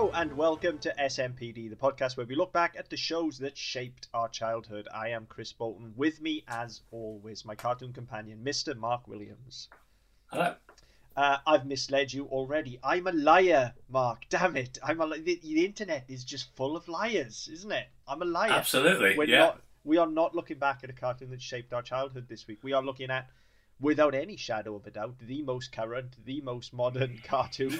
Hello and welcome to SMPD, the podcast where we look back at the shows that shaped our childhood. I am Chris Bolton. With me, as always, my cartoon companion, Mr. Mark Williams. Hello. Uh, I've misled you already. I'm a liar, Mark. Damn it! I'm a li- the, the internet is just full of liars, isn't it? I'm a liar. Absolutely. We're yeah. not. We are not looking back at a cartoon that shaped our childhood this week. We are looking at, without any shadow of a doubt, the most current, the most modern cartoon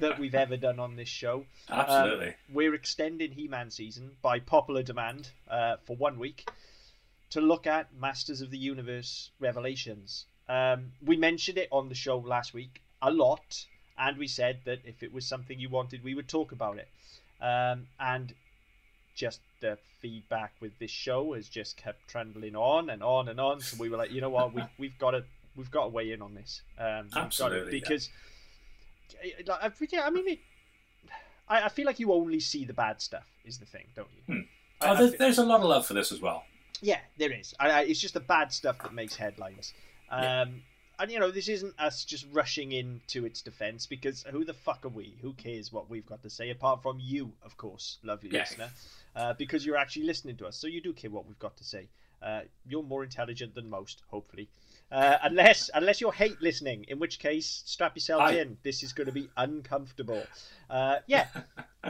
that we've ever done on this show. Um, Absolutely. we're extending He-Man season by popular demand uh, for one week to look at Masters of the Universe Revelations. Um, we mentioned it on the show last week a lot, and we said that if it was something you wanted, we would talk about it. Um, and just the feedback with this show has just kept trundling on and on and on. So we were like, you know what, we, we've got to we've got to weigh in on this. Um, Absolutely, yeah. Like, I- mean, it, I, I feel like you only see the bad stuff is the thing, don't you? Hmm. Oh, I there's, there's a lot of love for this as well. yeah, there is. I, I, it's just the bad stuff that makes headlines. Um, Yeah. And you know, this isn't us just rushing into its defense because who the fuck are we? Who cares what we've got to say apart from you, of course, lovely Yeah. listener, uh, because you're actually listening to us, so you do care what we've got to say. Uh, you're more intelligent than most, hopefully. Uh, unless unless you hate listening, in which case strap yourselves I- in. This is going to be uncomfortable. Uh, yeah,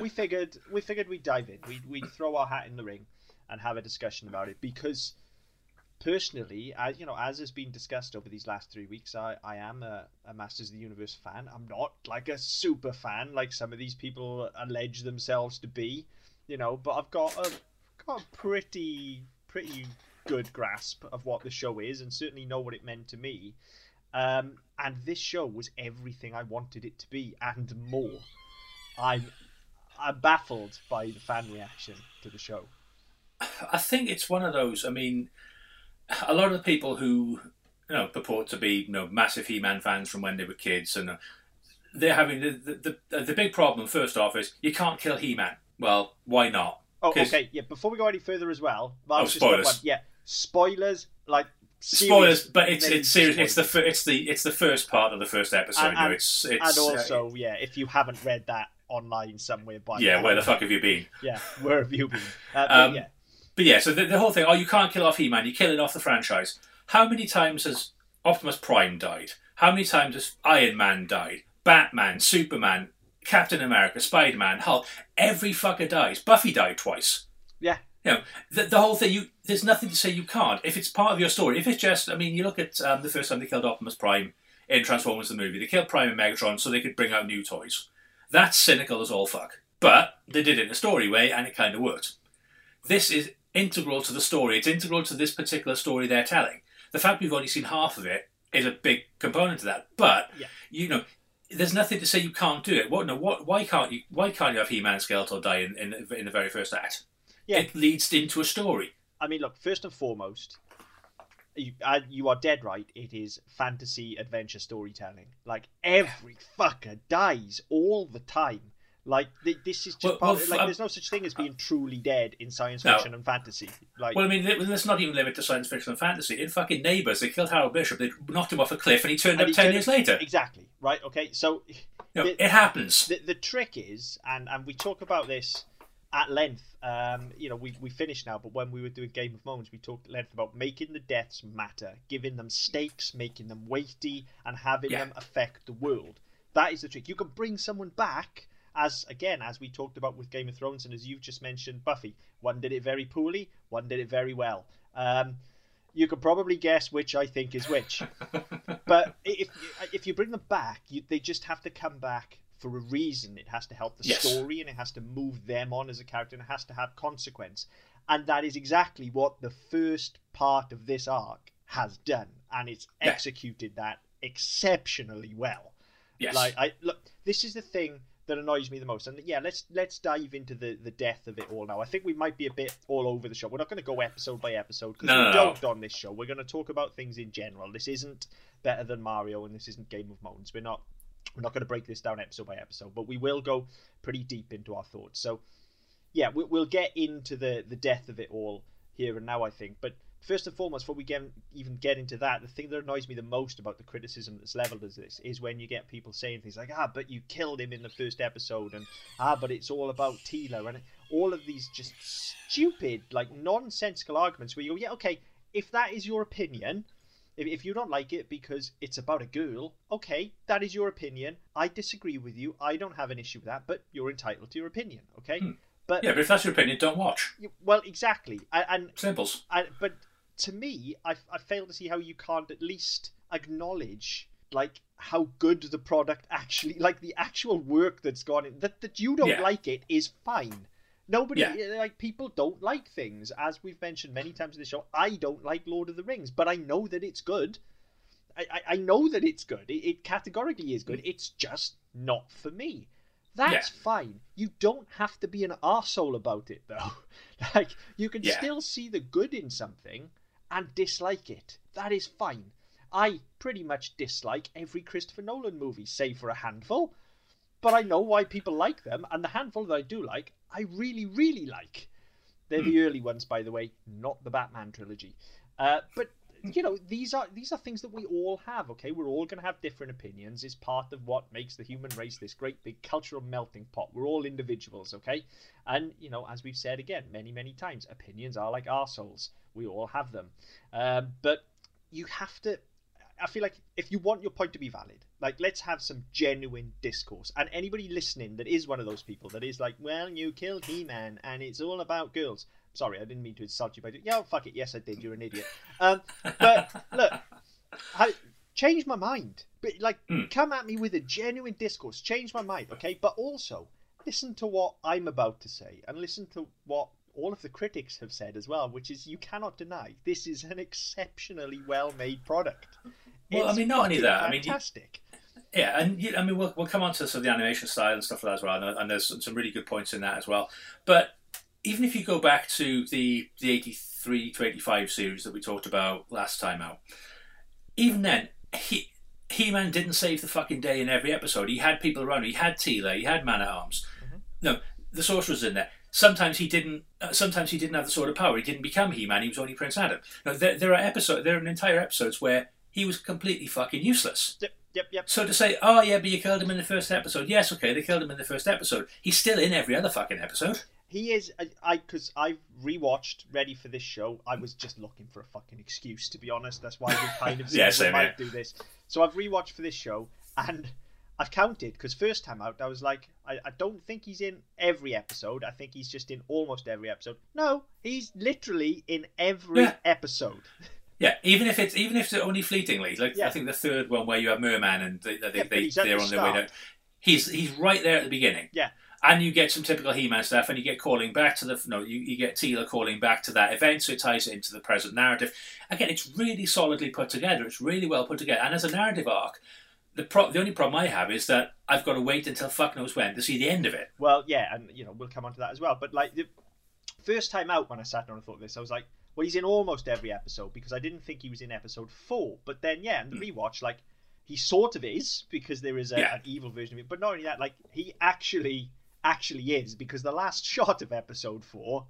we figured we figured we'd dive in. We'd, we'd throw our hat in the ring and have a discussion about it because personally, as you know, as has been discussed over these last three weeks, I, I am a, a Masters of the Universe fan. I'm not like a super fan like some of these people allege themselves to be, you know, but I've got a got a pretty pretty good grasp of what the show is and certainly know what it meant to me. Um, and this show was everything I wanted it to be and more. I'm I'm baffled by the fan reaction to the show. I think it's one of those. I mean, a lot of the people who you know purport to be you know massive He-Man fans from when they were kids, and uh, they're having the, the the the big problem. First off, is you can't kill He-Man. Well, why not? Oh, okay, yeah. Before we go any further as well, Oh, just spoilers. one- yeah, spoilers. Like Spoilers, but it's it's serious. It's the fir- it's the it's the first part of the first episode. And- no, and- it's it's and uh, also, yeah, if you haven't read that online somewhere by yeah. now, Where the fuck have you been? Yeah, where have you been? Uh, but Um, yeah, But yeah, so the, the whole thing, oh, you can't kill off He-Man, you're killing off the franchise. How many times has Optimus Prime died? How many times has Iron Man died? Batman, Superman, Captain America, Spider-Man, Hulk. Every fucker dies. Buffy died twice. yeah, You know, the, the whole thing, you there's nothing to say you can't. If it's part of your story, if it's just, I mean, you look at um, the first time they killed Optimus Prime in Transformers the movie, they killed Prime and Megatron so they could bring out new toys. That's cynical as all fuck. But they did it in a story way and it kind of worked this is integral to the story. It's integral to this particular story they're telling. The fact we've only seen half of it is a big component to that. But Yeah. you know, there's nothing to say you can't do it. What? No. What? Why can't you? Why can't you have He-Man and Skeletor die in, in, in the very first act? Yeah. It leads into a story. I mean, look, first and foremost, you, uh, you are dead right. It is fantasy adventure storytelling. Like every fucker dies all the time. Like th- this is just Well- part well, of, like um, there's no such thing as being truly dead in science No. fiction and fantasy. Like Well, I mean, let- let's not even limit to science fiction and fantasy. In fucking Neighbours, they killed Harold Bishop. They knocked him off a cliff, and he turned And up he ten turned- years later. exactly right. Okay, so know, the- it happens. the, the trick is, and, and we talk about this at length. Um, you know, we, we finished now, but when we were doing Game of Moans, we talked at length about making the deaths matter, giving them stakes, making them weighty, and having Yeah. them affect the world. That is the trick. You can bring someone back, as again, as we talked about with Game of Thrones, and as you've just mentioned, Buffy. One did it very poorly, one did it very well. Um, you can probably guess which I think is which but if if you bring them back, you, they just have to come back for a reason. It has to help the Yes. story, and it has to move them on as a character, and it has to have consequence. And that is exactly what the first part of this arc has done, and it's Yeah. executed that exceptionally well. yes. Like I look, this is the thing that annoys me the most. And yeah, let's let's dive into the the death of it all now. I think we might be a bit all over the show. We're not going to go episode by episode because No, we don't on this show. We're going to talk about things in general. This isn't better than Mario, and this isn't Game of Moans. We're not we're not going to break this down episode by episode, but we will go pretty deep into our thoughts. So yeah, we, we'll get into the the death of it all here and now. I think, but first and foremost, before we get, even get into that, the thing that annoys me the most about the criticism that's leveled as this is when you get people saying things like, "Ah, but you killed him in the first episode," and "Ah, but it's all about Teela," and all of these just stupid, like nonsensical arguments where you go, "Yeah, okay, if that is your opinion." If, if you don't like it because it's about a girl, okay, that is your opinion. I disagree with you. I don't have an issue with that, but you're entitled to your opinion, okay? Hmm. But Yeah, but if that's your opinion, don't watch. well, exactly. And, and Simples. But to me, I, I fail to see how you can't at least acknowledge like how good the product actually, like the actual work that's gone in. That that you don't Yeah. like it is fine. Nobody Yeah. Eh, like people don't like things, as we've mentioned many times in the show. I don't like Lord of the Rings, but I know that it's good. I, I, I know that it's good. It, it categorically is good. It's just not for me. That's fine. You don't have to be an arsehole about it though. Like you can Yeah. still see the good in something and dislike it. That is fine. I pretty much dislike every Christopher Nolan movie, save for a handful. But I know why people like them, and the handful that I do like, I really, really like. They're the early ones, by the way, not the Batman trilogy. Uh, but you know, these are these are things that we all have. Okay, we're all going to have different opinions. It's part of what makes the human race this great big cultural melting pot. We're all individuals, okay? And you know, as we've said again many, many times, opinions are like arseholes. We all have them, um, but you have to. I feel like if you want your point to be valid, like let's have some genuine discourse. And anybody listening that is one of those people that is like, well, you killed He-Man and it's all about girls. Sorry, I didn't mean to insult you by doing. Yeah, fuck it. Yes, I did. You're an idiot. Um, but look, I change my mind. But like, Mm. come at me with a genuine discourse. Change my mind, okay? But also listen to what I'm about to say and listen to what all of the critics have said as well, which is you cannot deny this is an exceptionally well-made product. Well, I mean, not only that, I mean, fantastic. Yeah, and you- I mean, we'll, we'll come on to sort of the animation style and stuff like that as well, and, and there's some really good points in that as well. But even if you go back to the the 83 to 85 series that we talked about last time out, even then, he He-Man didn't save the fucking day in every episode. He had people around. He had Teela. He had Man at Arms. No, the Sorcerer's in there. Sometimes he didn't. Uh, sometimes he didn't have the Sword of Power. He didn't become He-Man. He was only Prince Adam. No, there, there are episodes. There are entire episodes where he was completely fucking useless. Yep, yep, yep. So to say, oh yeah, but you killed him in the first episode. Yes, okay, they killed him in the first episode. He's still in every other fucking episode. He is. I- I because I've rewatched ready for this show. I was just looking for a fucking excuse to be honest. That's why we kind of Yeah, we might here. do this. So I've rewatched for this show and I've counted because first time out I was like, I, I don't think he's in every episode. I think he's just in almost every episode. No, he's literally in every Yeah. episode. Yeah, even if it's even if it's only fleetingly, like Yeah. I think the third one where you have Merman and they, they, yeah, they, they're the on their way start. down. He's he's right there at the beginning. Yeah. And you get some typical He-Man stuff, and you get calling back to the no, you, you get Teela calling back to that event, so it ties it into the present narrative. Again, it's really solidly put together. It's really well put together, and as a narrative arc, the pro- the only problem I have is that I've got to wait until fuck knows when to see the end of it. Well, yeah, and you know we'll come on to that as well. But like the first time out when I sat down and thought of this, I was like, well, he's in almost every episode because I didn't think he was in episode four. But then, yeah, in the hmm. rewatch, like he sort of is because there is a, Yeah. an evil version of it. But not only that, like he actually actually is because the last shot of episode four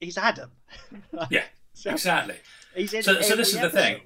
is Adam. Yeah, So exactly. he's in So- so this is the thing.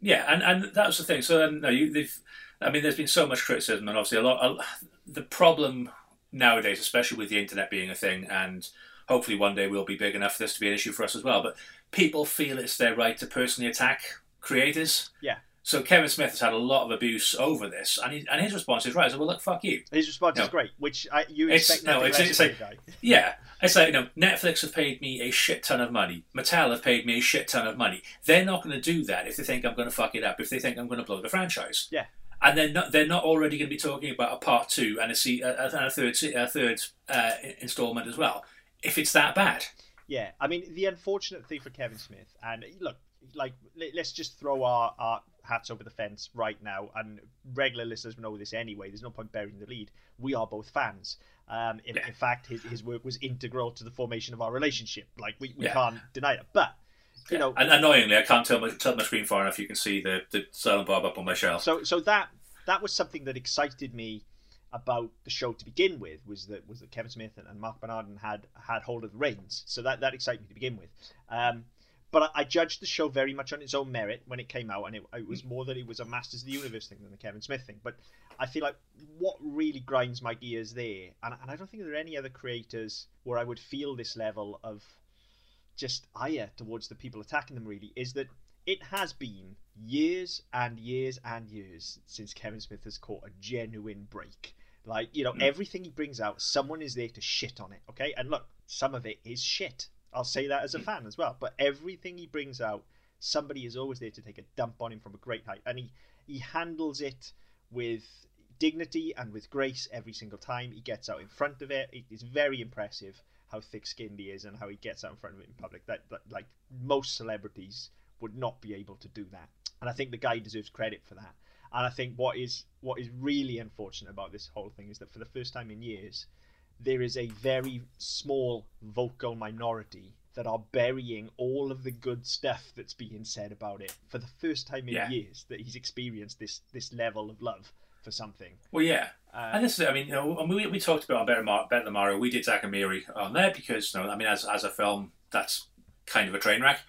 Yeah, and, and that was the thing. So then, no, you, they've. I mean, there's been so much criticism, and obviously a lot. A, the problem nowadays, especially with the internet being a thing, and hopefully one day we'll be big enough for this to be an issue for us as well. But people feel it's their right to personally attack creators. Yeah. So Kevin Smith has had a lot of abuse over this, and he, and his response is right. So well, look, fuck you. His response No. is great, which I, you It's- expect no, it's- it's like-. Yeah, it's like you know, Netflix have paid me a shit ton of money. Mattel have paid me a shit ton of money. They're not going to do that if they think I'm going to fuck it up. If they think I'm going to blow the franchise. Yeah. And they're not. They're not already going to be talking about a part two and a, se- a, and a third a third uh, installment as well. If it's that bad. Yeah, I mean the unfortunate thing for Kevin Smith, and look, like let- let's just throw our, our hats over the fence right now, and regular listeners know this anyway. There's no point burying the lead. We are both fans. Um, in, Yeah. in fact, his, his work was integral to the formation of our relationship. Like we, we Yeah. can't deny it. But you know, And annoyingly, I can't tell my, my screen far enough. You can see the the silent bob up on my shelf. so so that that was something that excited me about the show to begin with was that was that Kevin Smith and, and Marc Bernardin had had hold of the reins. So that that excited me to begin with. Um, but I, I judged the show very much on its own merit when it came out, and it, it was more that it was a Masters of the Universe thing than the Kevin Smith thing. But I feel like what really grinds my gears there, and, and I don't think there are any other creators where I would feel this level of just ire towards the people attacking them, really, is that it has been years and years and years since Kevin Smith has caught a genuine break. Like, you know, mm. everything he brings out, someone is there to shit on it, okay? And look, some of it is shit. I'll say that as a fan as well. But everything he brings out, somebody is always there to take a dump on him from a great height. And he, he handles it with dignity and with grace every single time he gets out in front of it. It is very impressive how thick-skinned he is and how he gets out in front of it in public. That, that like most celebrities would not be able to do that. And I think the guy deserves credit for that. And I think what is what is really unfortunate about this whole thing is that for the first time in years, there is a very small vocal minority that are burying all of the good stuff that's being said about it for the first time in yeah. years that he's experienced this this level of love for something. Well, yeah, uh, and this is, I mean, you know, we, we talked about Better, Mar- Better Than Mario. We did Zack and Miri on there because, you know, I mean, as, as a film, that's kind of a train wreck.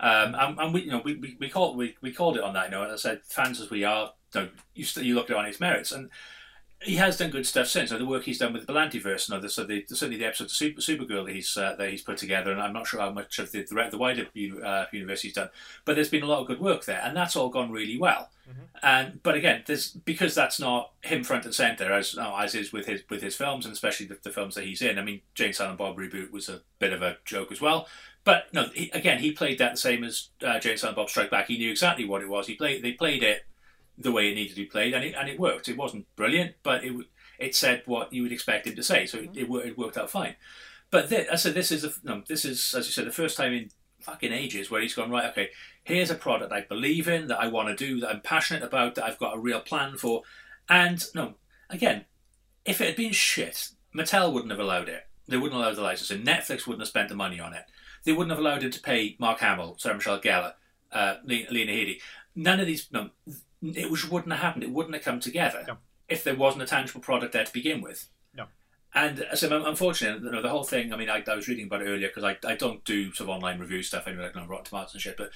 Um, and, and, we, you know, we, we, we called we, we called it on that. You know, as I said, fans as we are, you, you, you look at it on its merits, and he has done good stuff since. So the work he's done with the Berlantiverse, and so the, certainly the episode of Super, Supergirl that he's uh, that he's put together, and I'm not sure how much of the the, the wider uh, universe he's done, but there's been a lot of good work there, and that's all gone really well. Mm-hmm. And but again, there's because that's not him front and center as oh, as is with his with his films, and especially the, the, films that he's in. I mean, Jay and Silent Bob reboot was a bit of a joke as well. But no, he, again, he played that the same as uh, Jay and Silent Bob Strike Back. He knew exactly what it was. He played they played it the way it needed to be played, and it and it worked. It wasn't brilliant, but it it said what you would expect him to say, so mm-hmm. it, it, worked out fine. But th- I said this is a, no, this is as you said the first time in fucking ages where he's gone right. Okay, here's a product I believe in that I want to do that I'm passionate about that I've got a real plan for, and no, again, if it had been shit, Mattel wouldn't have allowed it. They wouldn't allow the licensing. Netflix wouldn't have spent the money on it. They wouldn't have allowed him to pay Mark Hamill, Sarah Michelle Gellar, uh, Lena Headey. None of these, no, it wouldn't have happened. It wouldn't have come together. No if there wasn't a tangible product there to begin with. No. And uh, so, unfortunately, you know, the whole thing. I mean, I, I was reading about it earlier because I, I don't do sort of online review stuff anyway, like on Rotten Tomatoes and shit. But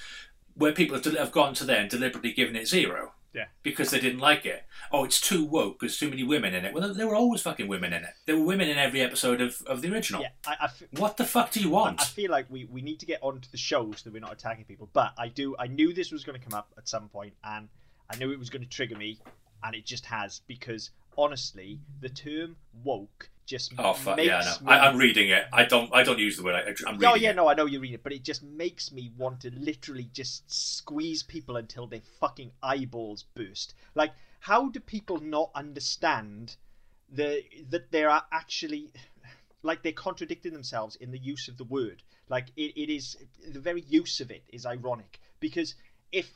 where people have, have gone to there and deliberately given it zero, yeah, because they didn't like it. Oh, it's too woke. There's too many women in it. Well, there were always fucking women in it. There were women in every episode of, of the original. Yeah, I, I f- what the fuck do you want? I feel like we, we need to get onto the show so that we're not attacking people. But I do. I knew this was going to come up at some point, and I knew it was going to trigger me, and it just has because honestly, the term woke just oh fuck yeah, no. I, am reading it. I don't I don't use the word. I, am reading. Oh yeah, it. no, I know you read it, but it just makes me want to literally just squeeze people until their fucking eyeballs burst. Like, how do people not understand the that they are actually like they're contradicting themselves in the use of the word? Like it, it is the very use of it is ironic because if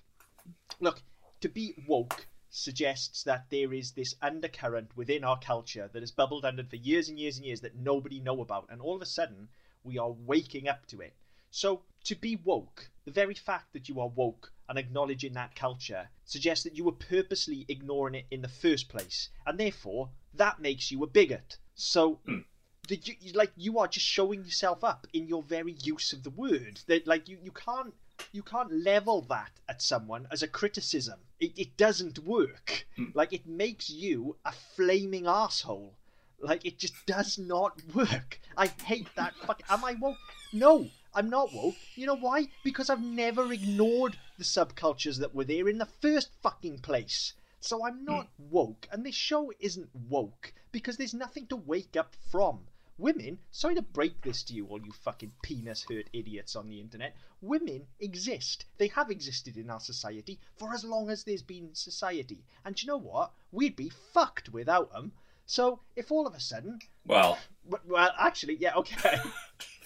look to be woke suggests that there is this undercurrent within our culture that has bubbled under for years and years and years that nobody know about and all of a sudden we are waking up to it. So to be woke the very fact that you are woke and acknowledging that culture suggests that you were purposely ignoring it in the first place and therefore that makes you a bigot. So mm. the, you, like you are just showing yourself up in your very use of the word. That like you, you can't you can't level that at someone as a criticism. It, it doesn't work. Mm. Like it makes you a flaming asshole. Like it just does not work. I hate that. Fuck. Am I woke? No, I'm not woke. You know why? Because I've never ignored the subcultures that were there in the first fucking place. So I'm not mm. woke, and this show isn't woke because there's nothing to wake up from. Women, sorry to break this to you, all you fucking penis hurt idiots on the internet. Women exist. They have existed in our society for as long as there's been society. And you know what? We'd be fucked without them. So if all of a sudden. Well. Well, actually, yeah, okay.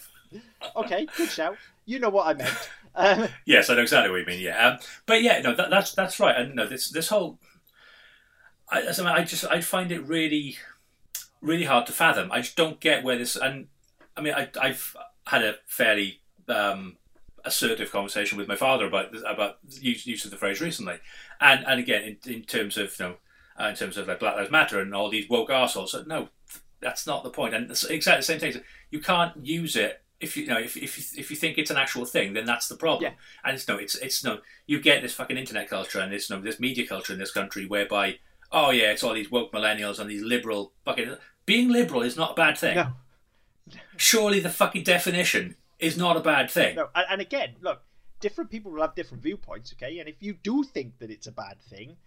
okay, good shout. You know what I meant. Um, yes, I know exactly what you mean. Yeah, um, but yeah, no, that, that's that's right. And no, this this whole, I, I just I find it really really hard to fathom. I just don't get where this. And I mean, I, have had a fairly um, assertive conversation with my father about about use, use of the phrase recently, and and again in, in terms of you know uh, in terms of like Black Lives Matter and all these woke assholes. So no, that's not the point. And it's exactly the same thing. You can't use it if you, you know if, if you, if you think it's an actual thing, then that's the problem. Yeah. And it's no, it's it's no. You get this fucking internet culture and this no this media culture in this country whereby oh yeah, it's all these woke millennials and these liberal fucking being liberal is not a bad thing. No, Surely the fucking definition is not a bad thing. no. And, and again, look, different people will have different viewpoints, okay? And if you do think that it's a bad thing,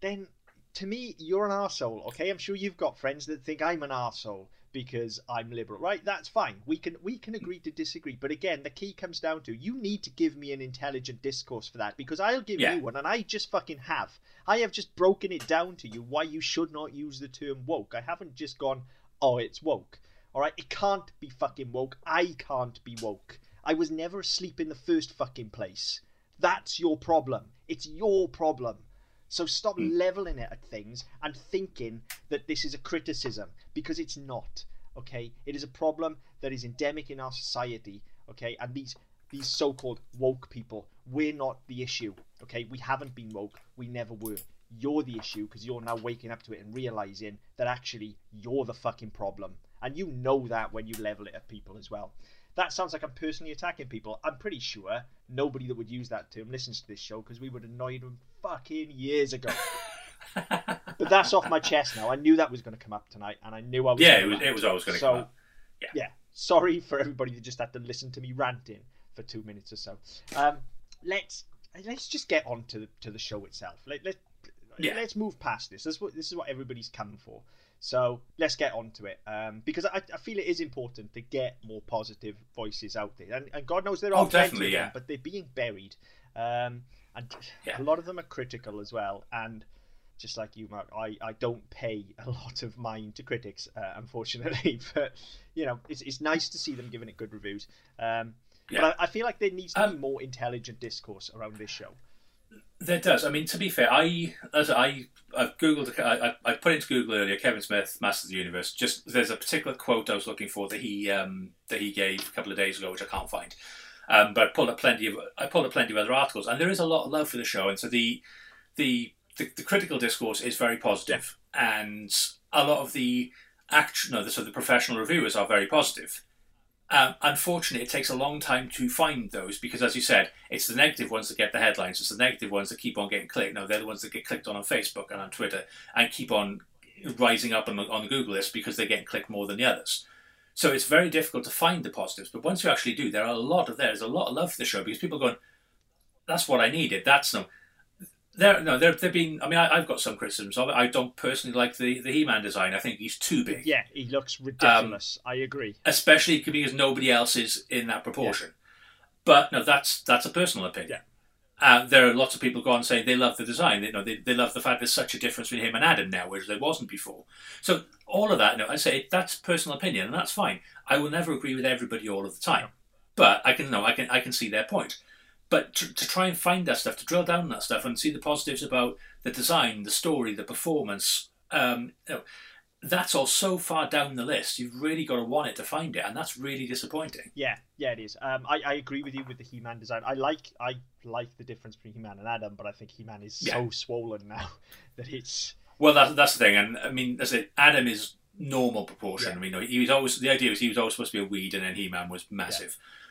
then to me, you're an arsehole, okay? I'm sure you've got friends that think I'm an arsehole because I'm liberal, right? That's fine. We can we can agree to disagree. But again, the key comes down to you need to give me an intelligent discourse for that because I'll give Yeah. you one and I just fucking have. I have just broken it down to you why you should not use the term woke. I haven't just gone, oh, it's woke. All right, it can't be fucking woke. I can't be woke. I was never asleep in the first fucking place. That's your problem. It's your problem. So stop hmm. leveling it at things and thinking that this is a criticism because it's not. Okay, it is a problem that is endemic in our society. Okay, and these these so-called woke people, we're not the issue. Okay, we haven't been woke. We never were. You're the issue because you're now waking up to it and realizing that actually you're the fucking problem, and you know that when you level it at people as well. That sounds like I'm personally attacking people. I'm pretty sure nobody that would use that term listens to this show because we would annoyed them fucking years ago. but that's off my chest now. I knew that was going to come up tonight, and I knew I was. yeah, it was it was always going to So, come up. yeah, sorry for everybody that just had to listen to me ranting for two minutes or so. Um, let's let's just get on to the to the show itself. Let let Yeah. let's move past this. This is what this is what everybody's coming for. So let's get on to it um, because I, I feel it is important to get more positive voices out there, and, and God knows there are Oh, plenty definitely, of them, yeah. but they're being buried, um, and Yeah. a lot of them are critical as well. And just like you, Mark, I, I don't pay a lot of mind to critics, uh, unfortunately. But you know, it's, it's nice to see them giving it good reviews. Um, Yeah. But I, I feel like there needs to be Um, more intelligent discourse around this show. There does. I mean, to be fair, I as I I've googled. I, I- put into Google earlier Kevin Smith, Masters of the Universe. Just there's a particular quote I was looking for that he um, that he gave a couple of days ago, which I can't find. Um, but I pulled up plenty of I pulled up plenty of other articles, and there is a lot of love for the show, and so the the the, the critical discourse is very positive, and a lot of the action, no, the, so the professional reviewers are very positive. Um, unfortunately, it takes a long time to find those because, as you said, it's the negative ones that get the headlines. It's the negative ones that keep on getting clicked. No, they're the ones that get clicked on on Facebook and on Twitter and keep on rising up on the, on the Google list because they're getting clicked more than the others. So it's very difficult to find the positives. But once you actually do, there are a lot of there's a lot of love for the show because people are going, "That's what I needed." That's no. There, no, they're being. I mean, I, I've got some criticisms of it. I don't personally like the, the He-Man design. I think he's too big Yeah, he looks Um, ridiculous. I agree. especially because nobody else is in that proportion. But no, that's that's a personal opinion. Uh, there are lots of people go on saying they love the design. They, you know, they, they love the fact there's such a difference between him and Adam now, which there wasn't before. So all of that, no, I say that's personal opinion, and that's fine. I will never agree with everybody all of the time, but I can no, I can I can see their point. But to, to try and find that stuff, to drill down that stuff, and see the positives about the design, the story, the performance, um, you know, that's all so far down the list. You've really got to want it to find it, and that's really disappointing. Yeah, yeah, it is. Um, I, I agree with you with the He-Man design. I like I like the difference between He-Man and Adam, but I think He-Man is so swollen now that it's Well, that's that's the thing, and I mean, as I say, Adam is normal proportion. Yeah. I mean, he was always the idea was he was always supposed to be a weed, and then He Man was massive. But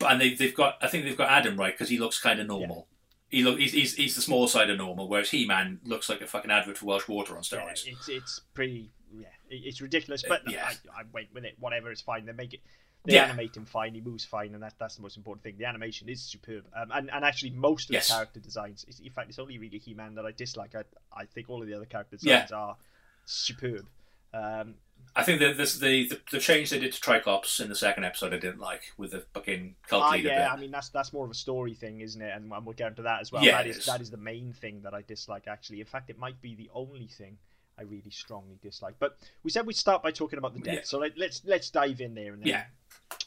and they, they've got, I think they've got Adam right because he looks kind of normal. He look he's, he's he's the small side of normal, whereas He Man looks like a fucking advert for Welsh Water on yeah, steroids. it's it's pretty yeah, it's ridiculous. But no, yeah. I, I went with it. Whatever, it's fine. They make it. They Yeah. animate him fine. He moves fine, and that, that's the most important thing. The animation is superb, um, and and actually most of Yes. the character designs. In fact, it's only really He-Man that I dislike. I I think all of the other character Yeah. designs are superb. Um, I think that this the, the the change they did to Triclops in the second episode I didn't like with the fucking cult Ah, leader yeah, bit. I mean that's that's more of a story thing, isn't it? And, and we'll get into that as well. Yeah, that is, is. that is the main thing that I dislike. Actually, in fact, it might be the only thing I really strongly dislike. But we said we'd start by talking about the death, Yeah. so let, let's let's dive in there and then Yeah.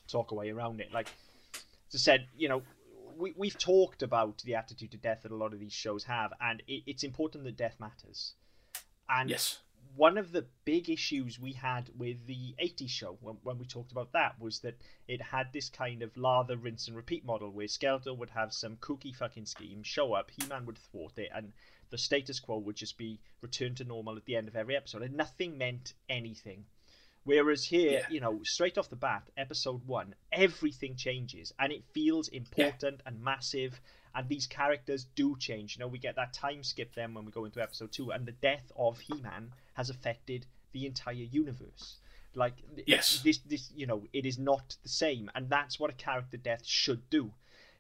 talk away around it. Like as I said, you know, we we've talked about the attitude to death that a lot of these shows have, and it, it's important that death matters. And yes. One of the big issues we had with the 80s show when, when we talked about that was that it had this kind of lather, rinse, and repeat model where Skeletor would have some kooky fucking scheme, show up, He Man would thwart it, and the status quo would just be returned to normal at the end of every episode, and nothing meant anything. Whereas here, Yeah. you know, straight off the bat, episode one, everything changes and it feels important and massive. And these characters do change. You know, we get that time skip then when we go into episode two, and the death of He Man has affected the entire universe. Like, Yes. this, this, you know, it is not the same, and that's what a character death should do.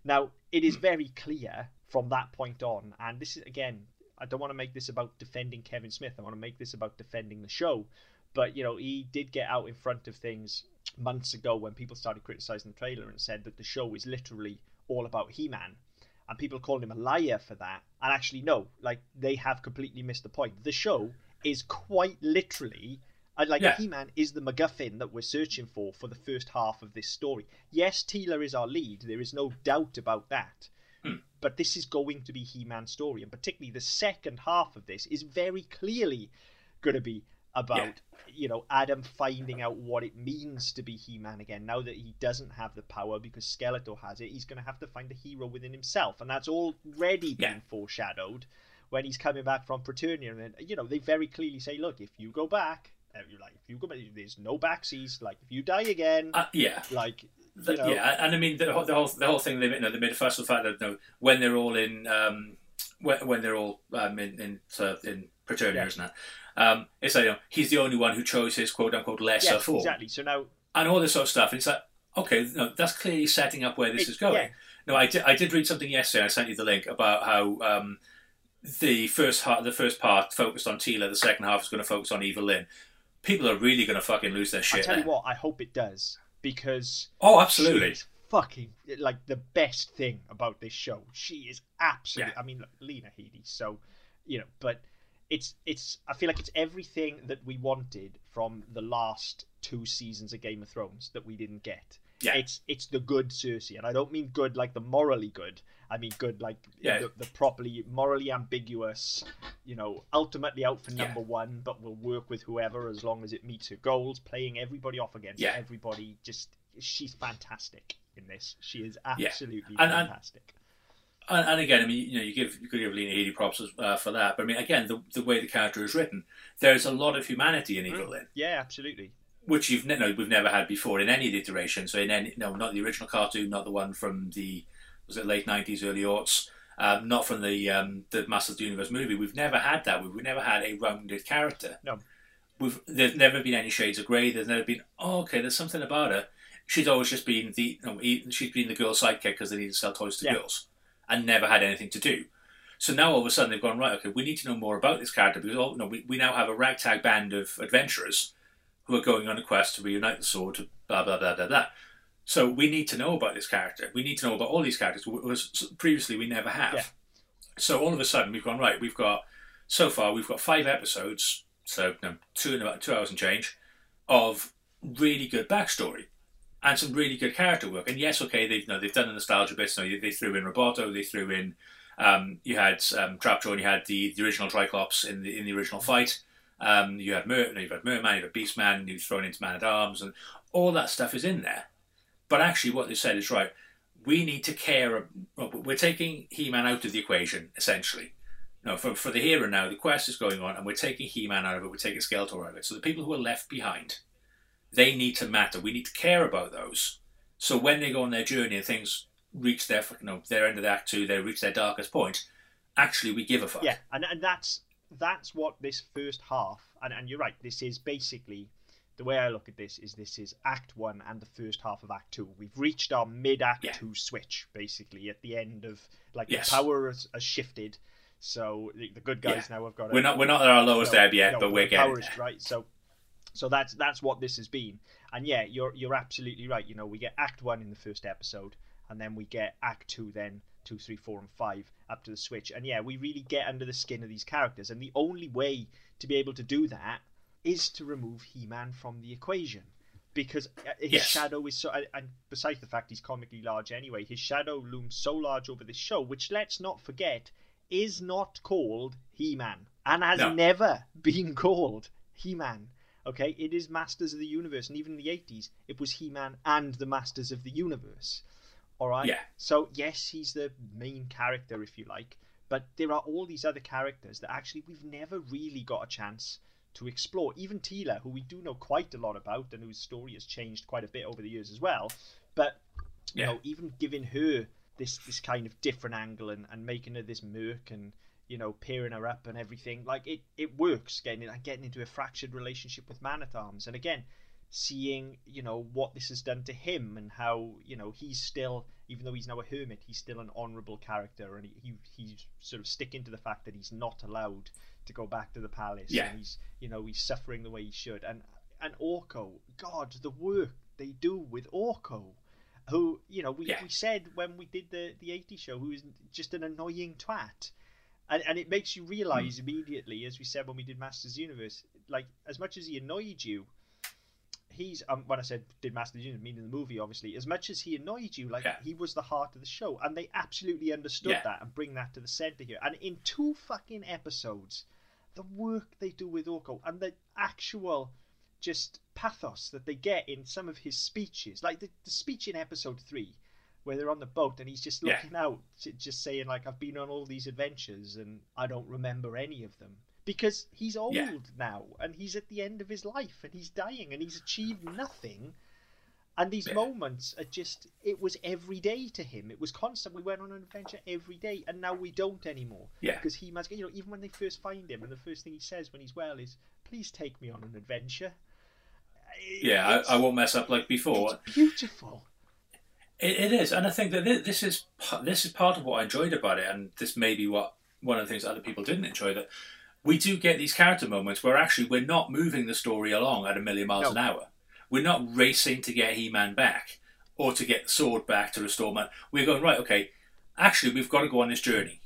Now, it is hmm. very clear from that point on, and this is again, I don't want to make this about defending Kevin Smith. I want to make this about defending the show. But you know, he did get out in front of things months ago when people started criticizing the trailer and said that the show is literally all about He-Man, and people called him a liar for that. And actually, no, like they have completely missed the point. The show is quite literally. uh, Like Yeah. He-Man is the MacGuffin that we're searching for for the first half of this story. Yes, Teela is our lead. There is no doubt about that but this is going to be He-Man's story, and particularly the second half of this is very clearly going to be about Yeah. you know Adam finding out what it means to be He-Man again. Now that he doesn't have the power because Skeletor has it, he's going to have to find a hero within himself, and that's already been foreshadowed when he's coming back from Preternia. And you know they very clearly say, look, if you go back, uh, you're like if you go back, there's no backsies. Like if you die again, Uh, yeah. like The- you know, yeah, and I mean the, whole- the whole the whole thing. They, you know, they made a fuss of the fact that you know, when they're all in um, when, when they're all um, in in, uh, in Preternia, Yeah. isn't it? Um, it's like you know, he's the only one who chose his quote unquote lesser yes, form, exactly. So now and all this sort of stuff. And it's like okay, no, that's clearly setting up where this It- is going. yeah. No, I did I did read something yesterday. I sent you the link about how. Um, the first part, the first part focused on Teela. The second half is going to focus on Evil Lynn. People are really going to fucking lose their shit. I tell you there. what, I hope it does because Oh, absolutely. Fucking like the best thing about this show. She is absolutely. Yeah. I mean, look, Lena Headey. So, you know, but it's it's. I feel like it's everything that we wanted from the last two seasons of Game of Thrones that we didn't get. Yeah. It's it's the good Cersei, and I don't mean good like the morally good. I mean good like Yeah. the, the properly morally ambiguous. You know, ultimately out for Yeah. number one, but will work with whoever as long as it meets her goals. Playing everybody off against Yeah. everybody. Just she's fantastic in this. She is absolutely and- fantastic. And, and again, I mean, you know, you give you could give Lena Headey props uh, for that, but I mean, again, the the way the character is written, there's a lot of humanity in Evil Lynn, yeah, absolutely. which you've ne- no, we've never had before in any of the iterations. So in any, no, not the original cartoon, not the one from the was it late nineties, early aughts, um, not from the um, the Masters of the Universe movie. We've never had that. We've we never had a rounded character. No. We've there's never been any shades of grey. There's never been oh, okay. There's something about her. She's always just been the you know, she's been the girl's sidekick because they need to sell toys to Yeah. girls, and never had anything to do. So now all of a sudden they've gone right. Okay, we need to know more about this character because oh, no, we, we now have a ragtag band of adventurers who are going on a quest to reunite the sword. To blah blah blah blah blah. So we need to know about this character. We need to know about all these characters. wh- Was previously we never have. Yeah. So all of a sudden we've gone right. We've got so far we've got five episodes. So no, two and about two hours and change of really good backstory and some really good character work. And yes, okay, they've you know, they've done the nostalgia bits. You know, they threw in Roboto, they threw in um, you had um, Trapjaw, and you had the, the original Triclops in the in the original fight. Um, you had Mer, you've had Merman, you've had Beastman, you've thrown into Man at Arms, and all that stuff is in there. But actually, what they said is right. We need to care. We're taking He-Man out of the equation, essentially. No, for, for the and now, the quest is going on, and we're taking He-Man out of it. We're taking Skeletor out of it. So the people who are left behind, they need to matter. We need to care about those. So when they go on their journey and things reach their you know their end of the act two, they reach their darkest point. Actually, we give a fuck. Yeah, and and that's that's what this first half. And and you're right. This is basically the way I look at this is this is Act One and the first half of Act Two. We've reached our mid Act Yeah. Two switch basically at the end of like Yes. the power has, has shifted. So the, the good guys now have got. We're not we're not at our lowest no, ebb yet, no, but we're getting power is- right. So, so that's that's what this has been. And yeah, you're you're absolutely right. You know, we get Act One in the first episode, and then we get Act Two, then two, three, four, and five up to the switch. And yeah, we really get under the skin of these characters. And the only way to be able to do that is to remove He-Man from the equation. Because uh, his Yes. shadow is so, and- and besides the fact he's comically large anyway, his shadow looms so large over this show, which let's not forget is not called He-Man and has No. never been called He-Man. Okay, it is Masters of the Universe, and even in the 80s, it was He-Man and the Masters of the Universe. All right. Yeah. So yes, he's the main character, if you like, but there are all these other characters that actually we've never really got a chance to explore. Even Teela, who we do know quite a lot about and whose story has changed quite a bit over the years as well, but you Yeah. know, even giving her this this kind of different angle and, and making her this merc and you know pairing her up and everything, like it it works. Getting it, getting into a fractured relationship with Man at Arms, and again, seeing you know what this has done to him and how you know he's still even though he's now a hermit he's still an honorable character and he, he he's sort of sticking to the fact that he's not allowed to go back to the palace Yeah. and he's you know he's suffering the way he should and and Orko god the work they do with Orko who you know we, Yeah. we said when we did the the 80 show who is just an annoying twat and, and it makes you realize Hmm. immediately as we said when we did Masters Universe like as much as he annoyed you he's um, when I said did Masters Universe meaning the movie obviously as much as he annoyed you like Yeah. he was the heart of the show and they absolutely understood Yeah. that and bring that to the center here and in two fucking episodes the work they do with Orko and the actual just pathos that they get in some of his speeches like the, the speech in episode 3 where they're on the boat and he's just Yeah. looking out just saying like I've been on all these adventures and I don't remember any of them because he's old Yeah. now and he's at the end of his life and he's dying and he's achieved nothing and these Yeah. moments are just it was every day to him it was constant we went on an adventure every day and now we don't anymore Yeah. because he must you know even when they first find him and the first thing he says when he's well is please take me on an adventure Yeah, I, I won't mess up like before. it's beautiful It, it is, and I think that this is this is part of what I enjoyed about it, and this may be what one of the things other people didn't enjoy. That we do get these character moments where actually we're not moving the story along at a million miles No. an hour. We're not racing to get He-Man back or to get the sword back to restore Man. We're going right. Okay, actually, we've got to go on this journey,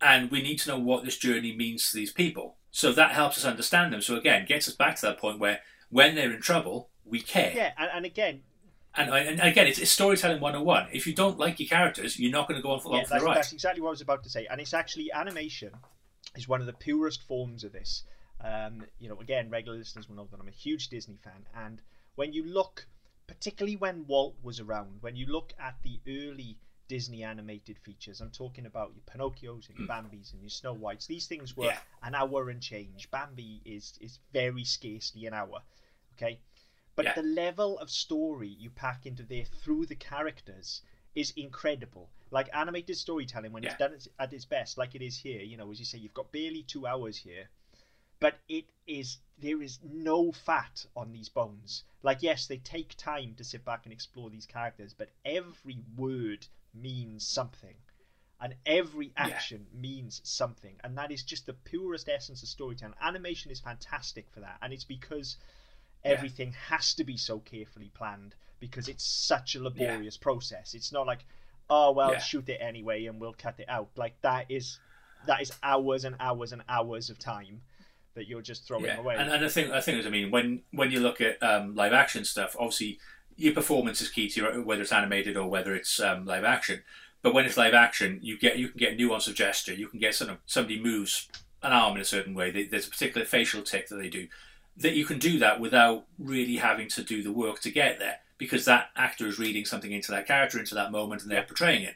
and we need to know what this journey means to these people. So that helps us understand them. So again, gets us back to that point where when they're in trouble, we care. yeah and, and again And, and again, it's, it's storytelling 101. If you don't like your characters, you're not going to go on for, yeah, on for that's, the ride. that's exactly what I was about to say. And it's actually animation is one of the purest forms of this. Um, you know, again, regular listeners will know that I'm a huge Disney fan, and when you look, particularly when Walt was around, when you look at the early Disney animated features, I'm talking about your Pinocchios and your Bambis and your Snow Whites. These things were. Yeah. an hour and change. Bambi is is very scarcely an hour. Okay, but Yeah. the level of story you pack into there through the characters is incredible. Like animated storytelling, when it's done at- its best, like it is here, you know, as you say, you've got barely two hours here, but it is there is no fat on these bones. Like, yes, they take time to sit back and explore these characters, but every word means something, and every Yeah. action means something, and that is just the purest essence of storytelling. Animation is fantastic for that, and it's because Yeah. everything has to be so carefully planned because it's such a laborious process. It's not like, oh well, Yeah. shoot it anyway and we'll cut it out. Like that is that is hours and hours and hours of time that you're just throwing Yeah, away. and, and the thing, the thing is, I mean, when when you look at um, live action stuff, obviously your performance is key to your, whether it's animated or whether it's um, live action. But when it's live action, you get you can get nuance of gesture. You can get sort of somebody moves an arm in a certain way. They, there's a particular facial tick that they do. That you can do that without really having to do the work to get there, because that actor is reading something into that character, into that moment, and they're portraying it.